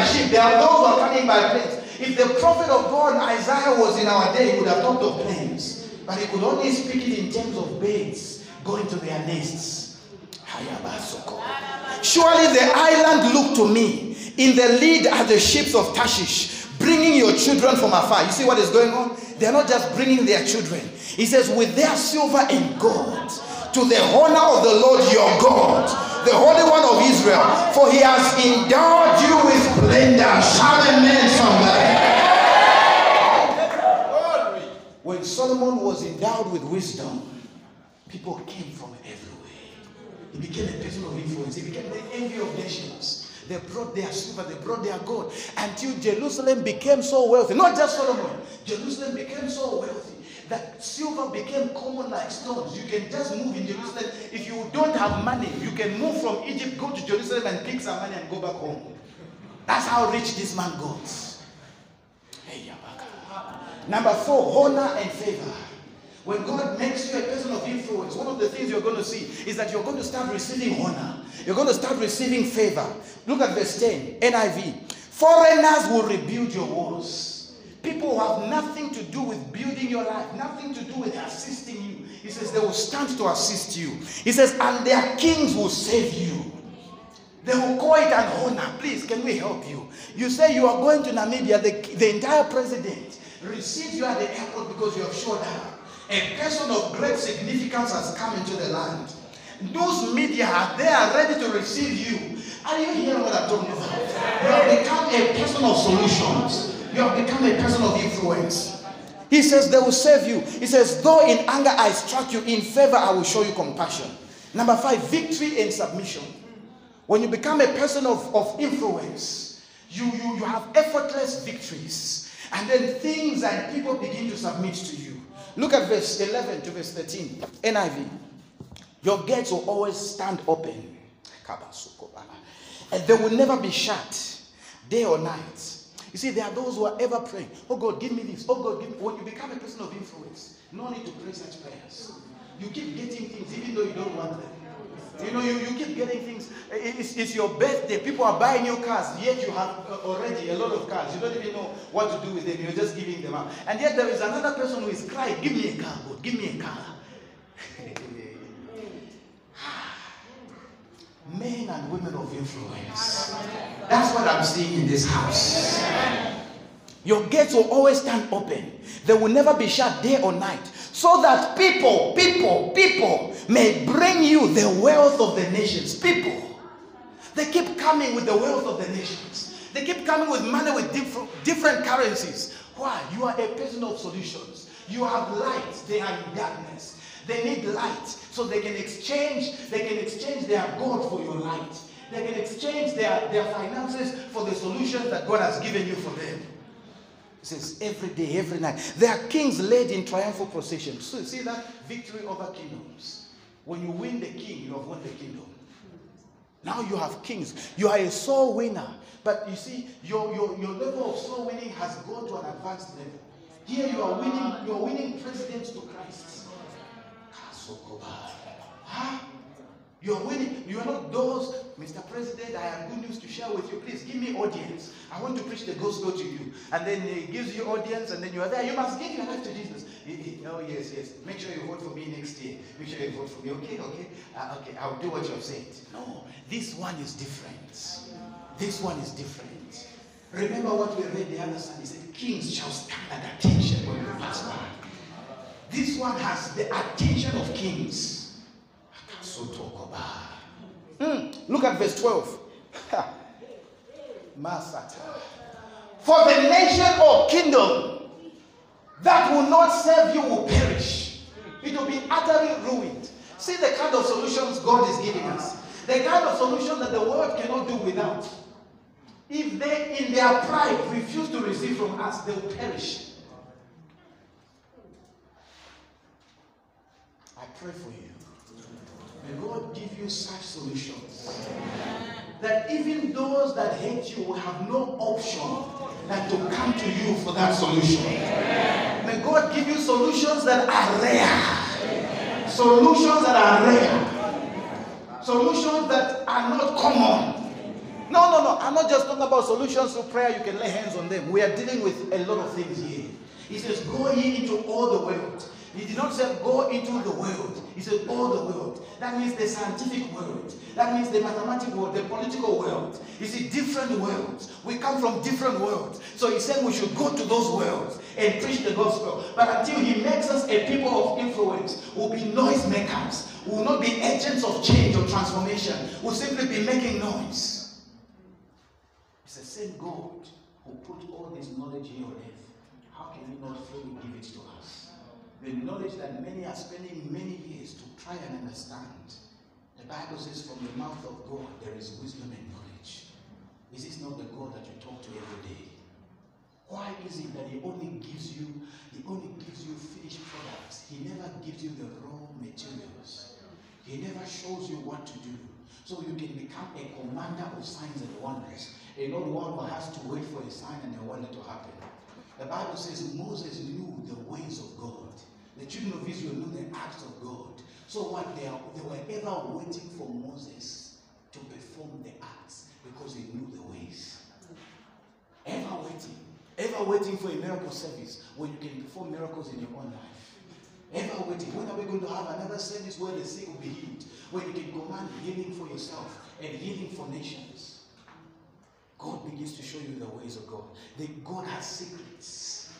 by ship. There are those who are coming by planes. If the prophet of God Isaiah was in our day, he would have talked of planes. But he could only speak it in terms of birds going to their nests. Surely the island looked to me. In the lead are the ships of Tarshish, bringing your children from afar. You see what is going on? They're not just bringing their children. He says, with their silver and gold, to the honor of the Lord your God, the Holy One of Israel, for he has endowed you with splendor. Shout amen, somebody. When Solomon was endowed with wisdom, people came from everywhere. He became a person of influence. He became the envy of nations. They brought their silver, they brought their gold until Jerusalem became so wealthy. Not just Solomon, Jerusalem became so wealthy that silver became common like stones. You can just move in Jerusalem. If you don't have money, you can move from Egypt, go to Jerusalem, and pick some money and go back home. That's how rich this man got. Hey, Number four, honor and favor. When God makes you a person of influence, one of the things you're going to see is that you're going to start receiving honor. You're going to start receiving favor. Look at verse 10, NIV. Foreigners will rebuild your walls. People who have nothing to do with building your life, nothing to do with assisting you. He says they will stand to assist you. He says, and their kings will save you. They will call it an honor. Please, can we help you? You say you are going to Namibia, the, the entire president receives you at the airport because you have showed up. A person of great significance has come into the land. Those media, they are ready to receive you. Are you hearing what I'm talking about? You have become a person of solutions. You have become a person of influence. He says, They will save you. He says, Though in anger I struck you, in favor I will show you compassion. Number five, victory and submission. When you become a person of, of influence, you, you, you have effortless victories. And then things and people begin to submit to you. Look at verse 11 to verse 13. NIV. Your gates will always stand open. And they will never be shut, day or night. You see, there are those who are ever praying, Oh God, give me this. Oh God, give me. When you become a person of influence, no need to pray such prayers. You keep getting things even though you don't want them. You know, you, you keep getting things. It's, it's your birthday. People are buying new cars, yet you have uh, already a lot of cars. You don't even know what to do with them. You're just giving them out. And yet there is another person who is crying, Give me a car, God. Give me a car. men and women of influence. That's what I'm seeing in this house. Your gates will always stand open, they will never be shut day or night, so that people, people, people may bring you the wealth of the nations. People. They keep coming with the wealth of the nations. They keep coming with money with different, different currencies. Why? You are a person of solutions. You have light, they are in darkness. They need light so they can exchange, they can exchange their God for your light. They can exchange their, their finances for the solutions that God has given you for them. It says every day, every night. There are kings led in triumphal procession. So you see that victory over kingdoms. When you win the king, you have won the kingdom. Now you have kings. You are a soul winner. But you see, your, your, your level of soul winning has gone to an advanced level. Here you are winning, you are winning presidents to Christ. Huh? You are winning. You are not those, Mr. President, I have good news to share with you. Please give me audience. I want to preach the gospel to you. And then he gives you audience, and then you are there. You must give your life to Jesus. oh, yes, yes. Make sure you vote for me next year. Make sure you vote for me. Okay, okay. Uh, okay, I'll do what you've said. No, this one is different. This one is different. Remember what we read the other side? He said, Kings shall stand at attention when we pass by. This one has the attention of kings. So talk about. Mm, look at verse 12. Masata. For the nation or kingdom that will not serve you will perish. It will be utterly ruined. See the kind of solutions God is giving us. The kind of solution that the world cannot do without. If they, in their pride, refuse to receive from us, they will perish. I pray for you. May God give you such solutions that even those that hate you will have no option than to come to you for that solution. May God give you solutions that are rare. Solutions that are rare. Solutions that are not common. No, no, no. I'm not just talking about solutions to prayer. You can lay hands on them. We are dealing with a lot of things here. He says, Go ye into all the world. He did not say go into the world. He said all the world. That means the scientific world. That means the mathematical world, the political world. You see, different worlds. We come from different worlds. So he said we should go to those worlds and preach the gospel. But until he makes us a people of influence, we'll be noisemakers. We will not be agents of change or transformation. We'll simply be making noise. It's the same God who put all this knowledge here on earth. How can He not freely give it to us? The knowledge that many are spending many years to try and understand. The Bible says, from the mouth of God there is wisdom and knowledge. Is this not the God that you talk to every day? Why is it that He only gives you, He only gives you finished products? He never gives you the raw materials. He never shows you what to do. So you can become a commander of signs and wonders a not one who has to wait for a sign and a wonder to happen. The Bible says Moses knew the ways of God. The children of Israel knew the acts of God. So what they, are, they were ever waiting for Moses to perform the acts because they knew the ways. Ever waiting. Ever waiting for a miracle service where you can perform miracles in your own life. Ever waiting. When are we going to have another service where the sick will be healed? Where you can command healing for yourself and healing for nations. God begins to show you the ways of God. The God has secrets.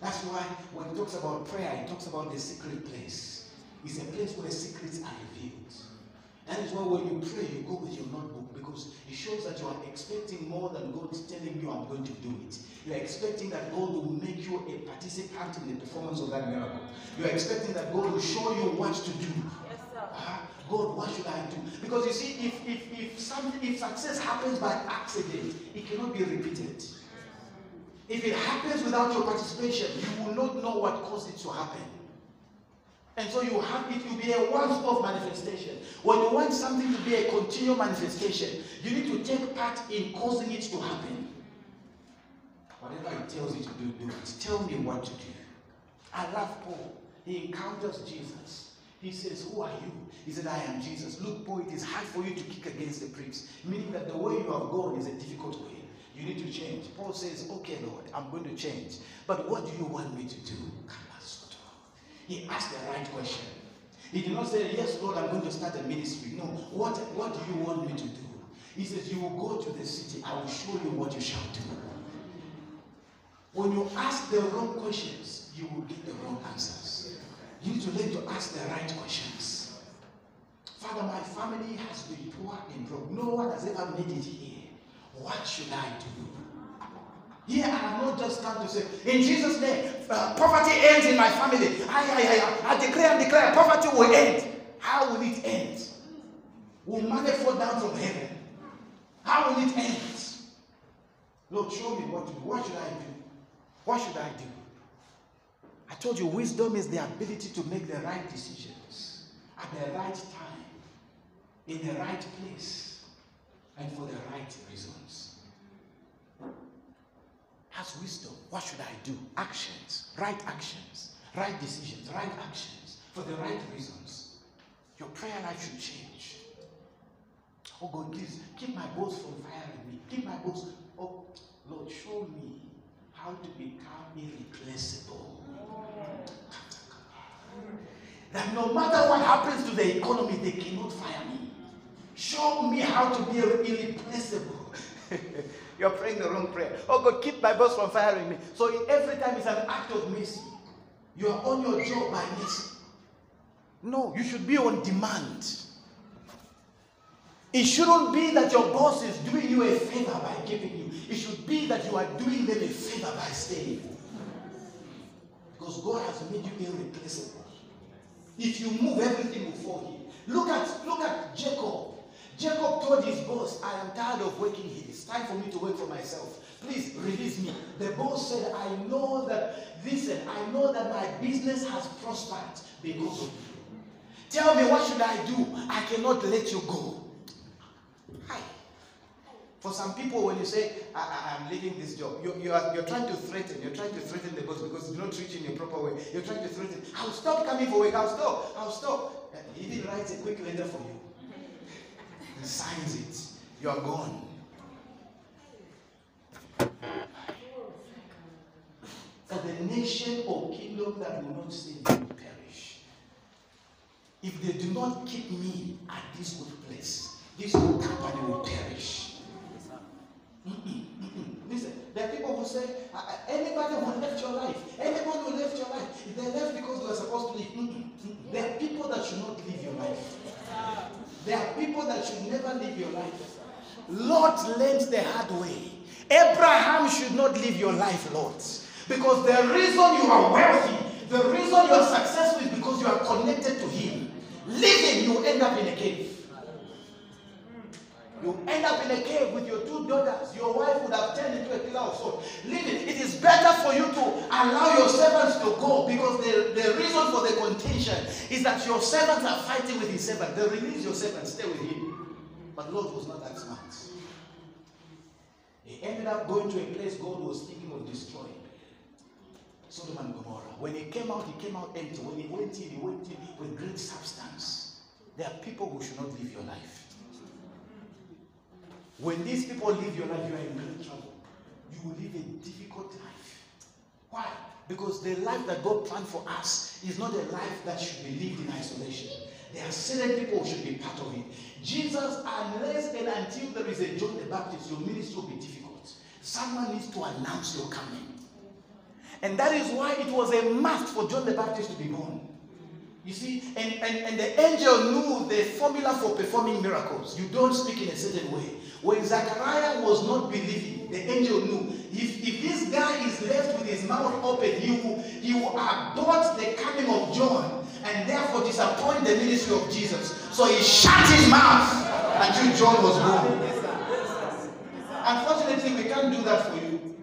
That's why when he talks about prayer, he talks about the secret place. It's a place where secrets are revealed. That is why when you pray, you go with your notebook because it shows that you are expecting more than God is telling you, I'm going to do it. You are expecting that God will make you a participant in the performance of that miracle. You are expecting that God will show you what to do. Yes, sir. Uh, God, what should I do? Because you see, if if if something if success happens by accident, it cannot be repeated. If it happens without your participation, you will not know what caused it to happen. And so you have it will be a once-off manifestation. When you want something to be a continual manifestation, you need to take part in causing it to happen. Whatever it tells you to do, do it. Tell me what to do. I love Paul. He encounters Jesus. He says, Who are you? He said, I am Jesus. Look, Paul, it is hard for you to kick against the pricks. Meaning that the way you have gone is a difficult way. You need to change. Paul says, Okay, Lord, I'm going to change. But what do you want me to do? He asked the right question. He did not say, Yes, Lord, I'm going to start a ministry. No. What, what do you want me to do? He says, You will go to the city. I will show you what you shall do. When you ask the wrong questions, you will get the wrong answers. You need to learn to ask the right questions. Father, my family has been poor and broke. No one has ever made it here. What should I do? Here I have not just come to say, in Jesus' name, uh, poverty ends in my family. I, I, I, I declare and declare poverty will end. How will it end? Will money fall down from heaven? How will it end? Lord, show me what to do. What should I do? What should I do? I told you, wisdom is the ability to make the right decisions at the right time, in the right place, and for the right reasons. Has wisdom. What should I do? Actions, right actions, right decisions, right actions, for the right reasons. Your prayer life should change. Oh God, please keep my boss from firing me. Keep my boss. Oh Lord, show me how to become irreplaceable. That no matter what happens to the economy, they cannot fire me. Show me how to be irreplaceable. You're praying the wrong prayer. Oh God, keep my boss from firing me. So every time it's an act of mercy. You are on your job by mercy. No, you should be on demand. It shouldn't be that your boss is doing you a favor by giving you. It should be that you are doing them a favor by staying. Because God has made you irreplaceable. If you move, everything will fall in. Look at look at Jacob. Jacob told his boss, I am tired of working here. It's time for me to work for myself. Please release me. The boss said, I know that, listen, I know that my business has prospered because of you. Tell me, what should I do? I cannot let you go. Hi. For some people, when you say, I, am leaving this job, you, you are, you're trying to threaten. You're trying to threaten the boss because you're not treating in a proper way. You're trying to threaten. I'll stop coming for work. I'll stop. I'll stop. He even writes a quick letter for you. He signs it. You are gone. For the nation or kingdom that will not save will perish. If they do not keep me at this good place, this company will perish. Listen, there are people who say, anybody who left your life, anybody who left your life, if they left because they were supposed to leave. There are people that should not leave your life. There are people that should never live your life. Lot learned the hard way. Abraham should not live your life, Lord. Because the reason you are wealthy, the reason you are successful is because you are connected to Him. Living, you end up in a cave. You end up in a cave with your two daughters. Your wife would have turned into a pillar of salt. Living, it is better for you to allow your servants to go because the, the reason for the contention is that your servants are fighting with his servant. They release your servant, stay with him. But Lot was not that smart. He ended up going to a place God was thinking of destroying. Sodom and Gomorrah. When he came out, he came out empty. When he went in, he went in with great substance. There are people who should not live your life. When these people live your life, you are in great trouble. You will live a difficult life. Why? Because the life that God planned for us is not a life that should be lived in isolation. There are certain people who should be part of it. Jesus, unless and until there is a John the Baptist, your ministry will be difficult. Someone needs to announce your coming. And that is why it was a must for John the Baptist to be born. You see, and, and, and the angel knew the formula for performing miracles. You don't speak in a certain way. When Zachariah was not believing, the angel knew if, if this guy is left with his mouth open, he will, he will abort the coming of John and therefore disappoint the ministry of Jesus. So he shut his mouth until John was born. Unfortunately, we can't do that for you.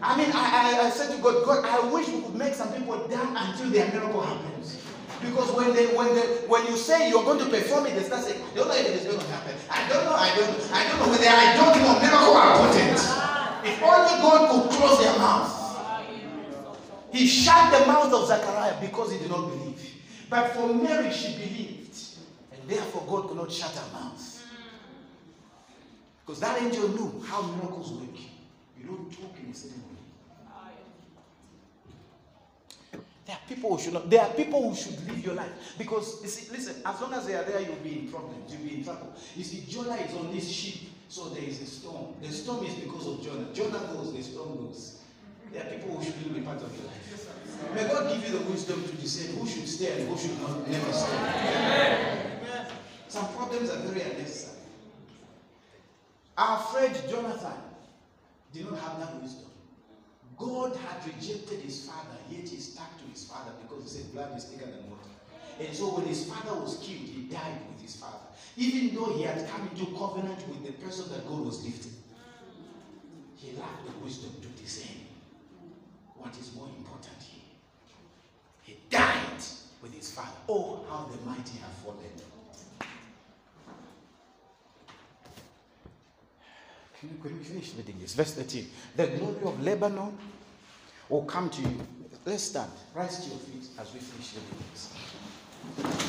I mean, I, I, I said to God, God, I wish we could make some people down until their miracle happens. Because when they when they when you say you're going to perform it, they start saying, don't know if it is going to happen. I don't know, I don't, I don't know whether I don't know miracle potent. If only God could close their mouth. He shut the mouth of Zachariah because he did not believe. But for Mary, she believed. And therefore God could not shut her mouth. Because that angel knew how miracles work. You don't talk in a certain way. There are people who should not. There are people who should live your life because you see, listen. As long as they are there, you'll be in problems. You'll be in trouble. You see, Jonah is on this ship, so there is a storm. The storm is because of Jonah. Jonah goes, the storm goes. There are people who shouldn't be part of your life. May God give you the wisdom to decide who should stay and who should not never stay. Some problems are very unnecessary. Our friend Jonathan did not have that wisdom. God had rejected his father, yet he stuck his father because he said blood is thicker than water. And so when his father was killed, he died with his father. Even though he had come into covenant with the person that God was lifting, he lacked the wisdom to discern what is more important here. He died with his father. Oh, how the mighty have fallen. Can we finish reading this? Verse 13. The glory of Lebanon will come to you. Let's stand. Rise to your feet as we finish reading this.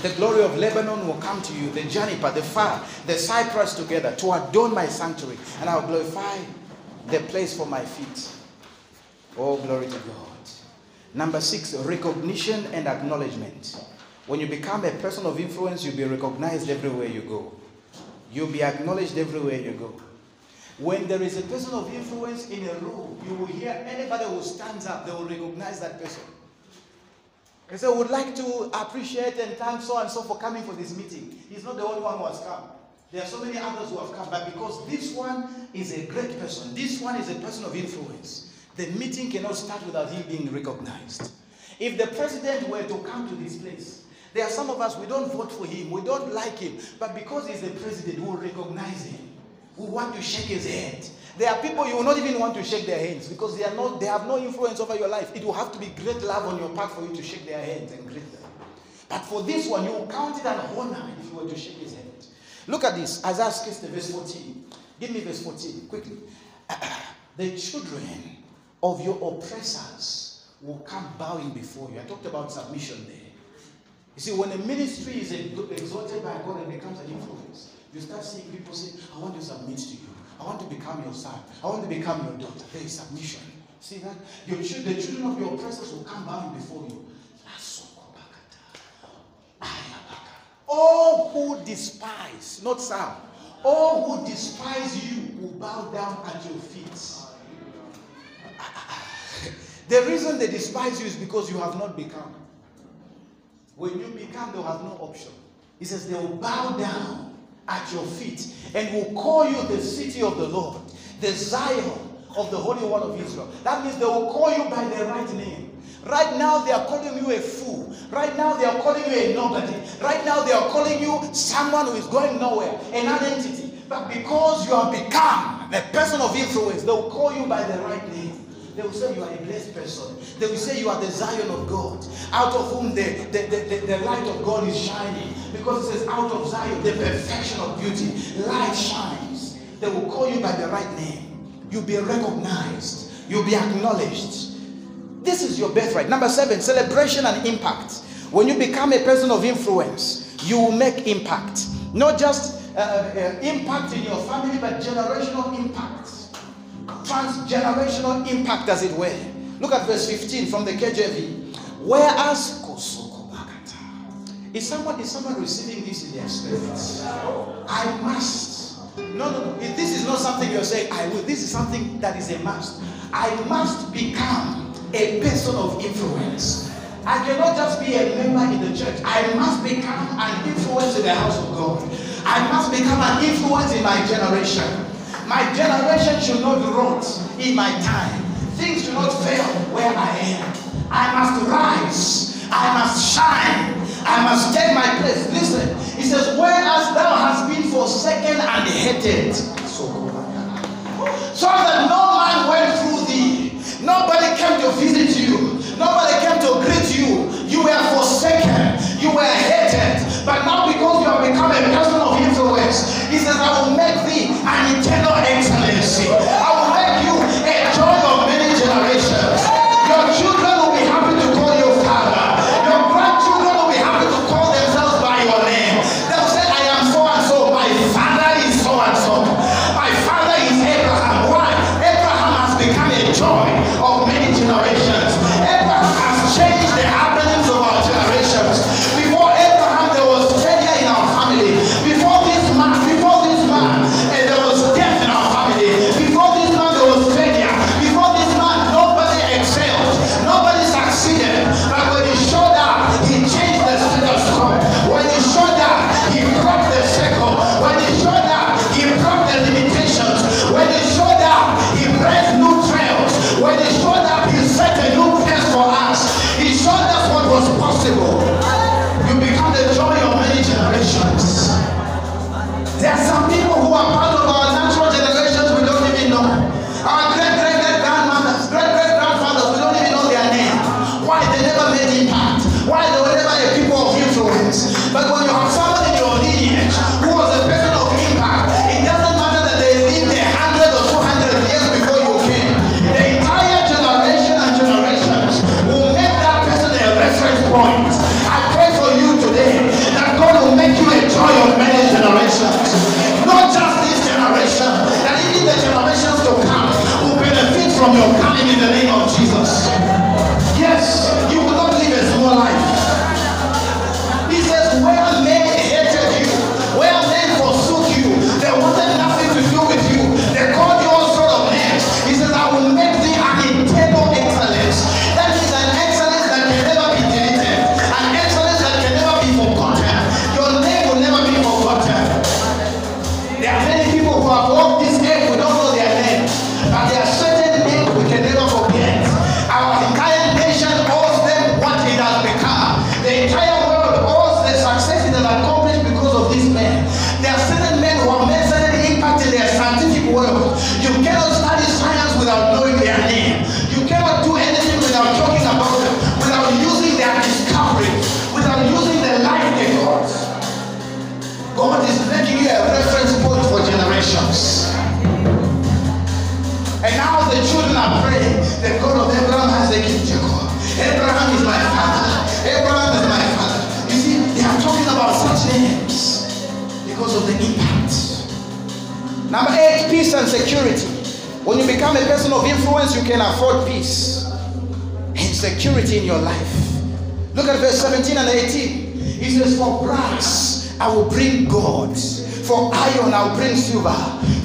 The glory of Lebanon will come to you, the juniper, the fire, the cypress together to adorn my sanctuary, and I'll glorify the place for my feet. Oh, glory to God. Number six, recognition and acknowledgement. When you become a person of influence, you'll be recognized everywhere you go. You'll be acknowledged everywhere you go. When there is a person of influence in a room, you will hear anybody who stands up, they will recognize that person. And so, would like to appreciate and thank so and so for coming for this meeting. He's not the only one who has come. There are so many others who have come, but because this one is a great person, this one is a person of influence, the meeting cannot start without him being recognized. If the president were to come to this place, there are some of us, we don't vote for him, we don't like him, but because he's the president, we will recognize him. We want to shake his hand. There are people you will not even want to shake their hands because they are not they have no influence over your life. It will have to be great love on your part for you to shake their hands and greet them. But for this one, you will count it an honor if you were to shake his hand. Look at this. Isaiah 60, verse 14. Give me verse 14 quickly. the children of your oppressors will come bowing before you. I talked about submission there. You see, when a ministry is exalted by God and becomes an influence, you start seeing people say, I want to submit to you. I want to become your son. I want to become your daughter. There is submission. See that? Your, the children of your oppressors will come bowing before you. All who despise, not some, all who despise you will bow down at your feet. the reason they despise you is because you have not become. When you become, they'll have no option. He says they will bow down at your feet and will call you the city of the Lord, the Zion of the Holy One of Israel. That means they will call you by the right name. Right now, they are calling you a fool. Right now, they are calling you a nobody. Right now, they are calling you someone who is going nowhere, an identity. But because you have become a person of influence, they will call you by the right name. They will say you are a blessed person. They will say you are the Zion of God, out of whom the, the, the, the, light of God is shining. Because it says, out of Zion, the perfection of beauty, light shines. They will call you by the right name. You'll be recognized. You'll be acknowledged. This is your birthright. Number seven, celebration and impact. When you become a person of influence, you will make impact. Not just uh, uh, impact in your family, but generational impact. Transgenerational impact, as it were. Look at verse 15 from the KJV. Whereas is someone is someone receiving this in their spirit? I must. No, no, no. This is not something you're saying, I will. This is something that is a must. I must become a person of influence. I cannot just be a member in the church. I must become an influence in the house of God. I must become an influence in my generation. My generation should not rot in my time. Things should not fail where I am. I must rise. I must shine. I must take my place. Listen, he says, Whereas thou hast been forsaken and hated, so that no man went through thee. Nobody came to visit you. Nobody came to greet you. You were forsaken. You were hated. But now because you have become a person of influence, he says, I will make thee an eternal excellency. Security. When you become a person of influence, you can afford peace and security in your life. Look at verse 17 and 18. He says, For brass I will bring gold, for iron I'll bring silver,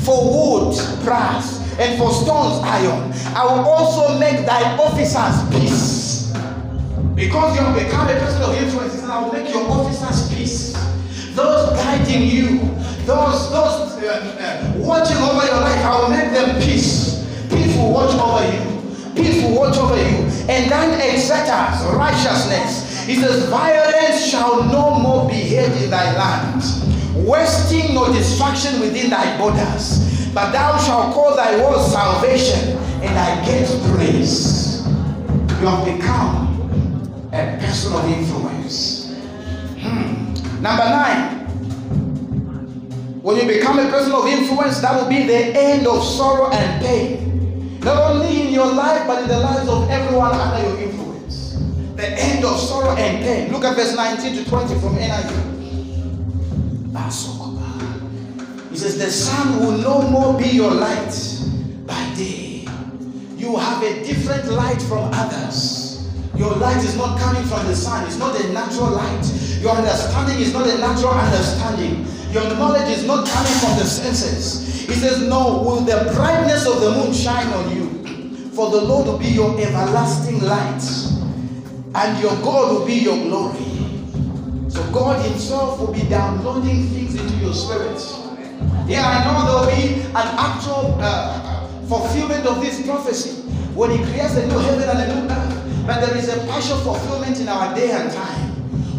for wood, brass, and for stones, iron. I will also make thy officers peace. Because you have become a person of influence, I will make your officers peace. Those guiding you, those, those uh, uh, watching over your life, I will make them peace. Peace will watch over you. Peace will watch over you. And then exactors righteousness. He says, Violence shall no more be heard in thy land, wasting nor destruction within thy borders. But thou shalt call thy walls salvation, and thy gates praise. You have become a person of influence. Hmm. Number nine. When you become a person of influence, that will be the end of sorrow and pain. Not only in your life, but in the lives of everyone under your influence. The end of sorrow and pain. Look at verse 19 to 20 from NIV. He says, The sun will no more be your light by day. You have a different light from others. Your light is not coming from the sun, it's not a natural light. Your understanding is not a natural understanding. Your knowledge is not coming from the senses. He says, No, will the brightness of the moon shine on you? For the Lord will be your everlasting light, and your God will be your glory. So God Himself will be downloading things into your spirit. Yeah, I know there will be an actual uh, fulfillment of this prophecy when He creates a new heaven and a new earth. But there is a partial fulfillment in our day and time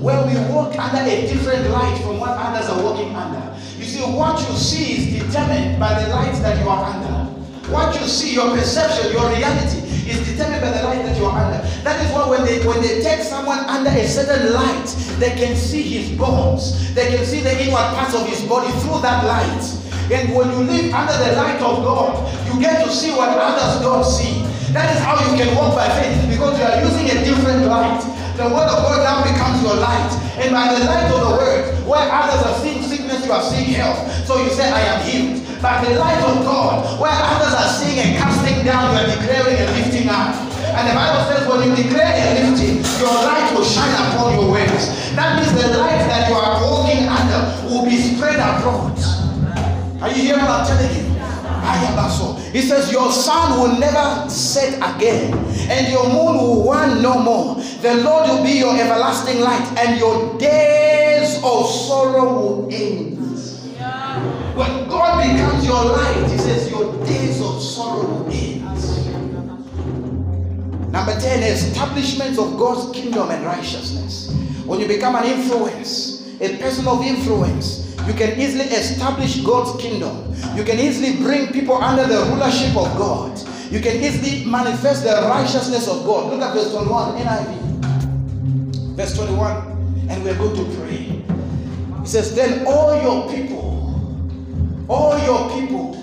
where we walk under a different light from what others are walking under. You see, what you see is determined by the light that you are under. What you see, your perception, your reality is determined by the light that you are under. That is why when they when they take someone under a certain light, they can see his bones, they can see the inward parts of his body through that light. And when you live under the light of God, you get to see what others don't see. That is how you can walk by faith because you are using a different light. The word of God now becomes your light. And by the light of the word, where others are seeing sickness, you are seeing health. So you say, I am healed. By the light of God, where others are seeing and casting down, you are declaring and lifting up. And the Bible says, when you declare a lifting, your light will shine upon your ways. That means the light that you are walking under will be spread abroad. Are you hearing what I'm telling you? He says, Your sun will never set again, and your moon will wane no more. The Lord will be your everlasting light, and your days of sorrow will end. When God becomes your light, He says, Your days of sorrow will end. Number 10, establishment of God's kingdom and righteousness. When you become an influence, a person of influence, you can easily establish God's kingdom. You can easily bring people under the rulership of God. You can easily manifest the righteousness of God. Look at verse 21, NIV. Verse 21, and we're going to pray. It says, Then all your people, all your people,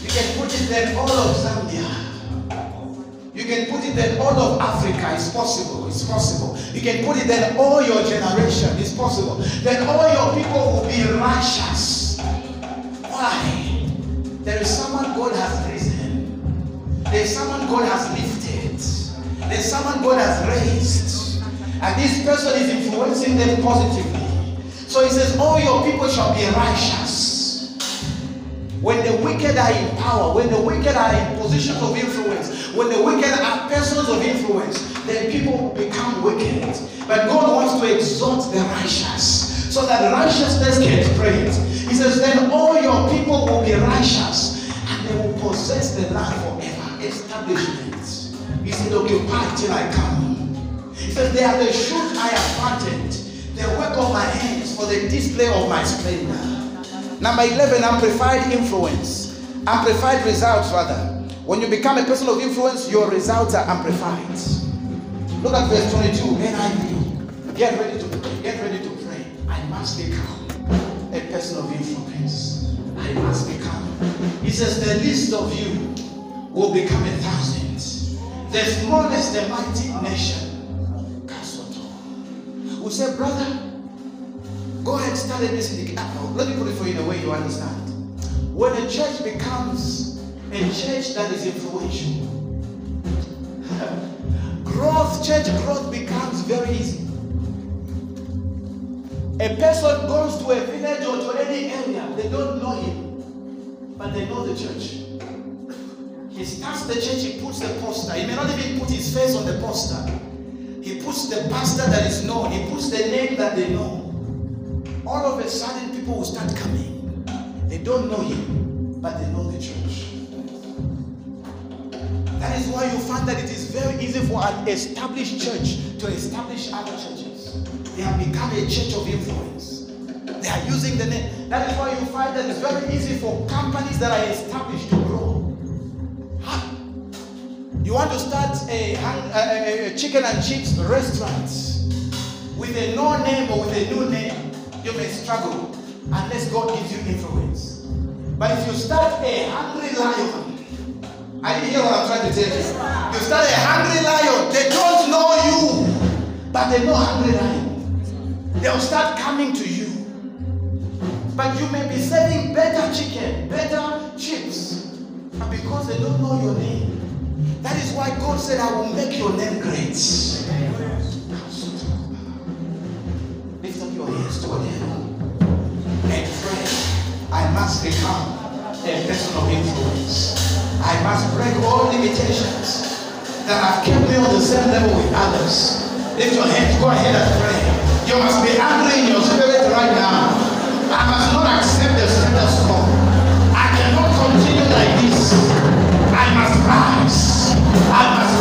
you can put it then all of Zambia. You can put it then all of Africa. It's possible. It's possible. You can put it then all your generation. It's possible. Then all your people will be righteous. Why? There is someone God has risen. There is someone God has lifted. There is someone God has raised. And this person is influencing them positively. So he says, All your people shall be righteous. When the wicked are in power, when the wicked are in positions of influence, when the wicked are persons of influence, then people become wicked. But God wants to exalt the righteous so that righteousness can spread. He says, Then all your people will be righteous and they will possess the land forever. Establishment. He said, Occupy till I come. He says, They are the shoot I have planted, the work of my hands for the display of my splendor. Number 11, amplified influence. Amplified results, rather. When you become a person of influence, your results are amplified. Look at verse 22. NIV. Get ready to pray. Get ready to pray. I must become a person of influence. I must become. He says, The least of you will become a thousand. The smallest, the mighty nation. Who said, Brother, Go ahead, start a syndicate. Uh, let me put it for you in a way you understand. When a church becomes a church that is influential, growth, church growth becomes very easy. A person goes to a village or to any area, they don't know him, but they know the church. He starts the church, he puts the poster. He may not even put his face on the poster. He puts the pastor that is known, he puts the name that they know. All of a sudden, people will start coming. They don't know him, but they know the church. That is why you find that it is very easy for an established church to establish other churches. They have become a church of influence. They are using the name. That is why you find that it's very easy for companies that are established to grow. You want to start a, a, a chicken and chips restaurant with a no name or with a new name, you may struggle unless God gives you influence. But if you start a Hungry Lion, I didn't hear what I'm trying to tell you. You start a Hungry Lion, they don't know you, but they know Hungry Lion. They'll start coming to you. But you may be selling better chicken, better chips, but because they don't know your name. That is why God said, I will make your name great your ears and pray. I must become a person of influence. I must break all limitations that have kept me on the same level with others. Lift your hands, go ahead and pray. You must be angry in your spirit right now. I must not accept the status quo. I cannot continue like this. I must rise. I must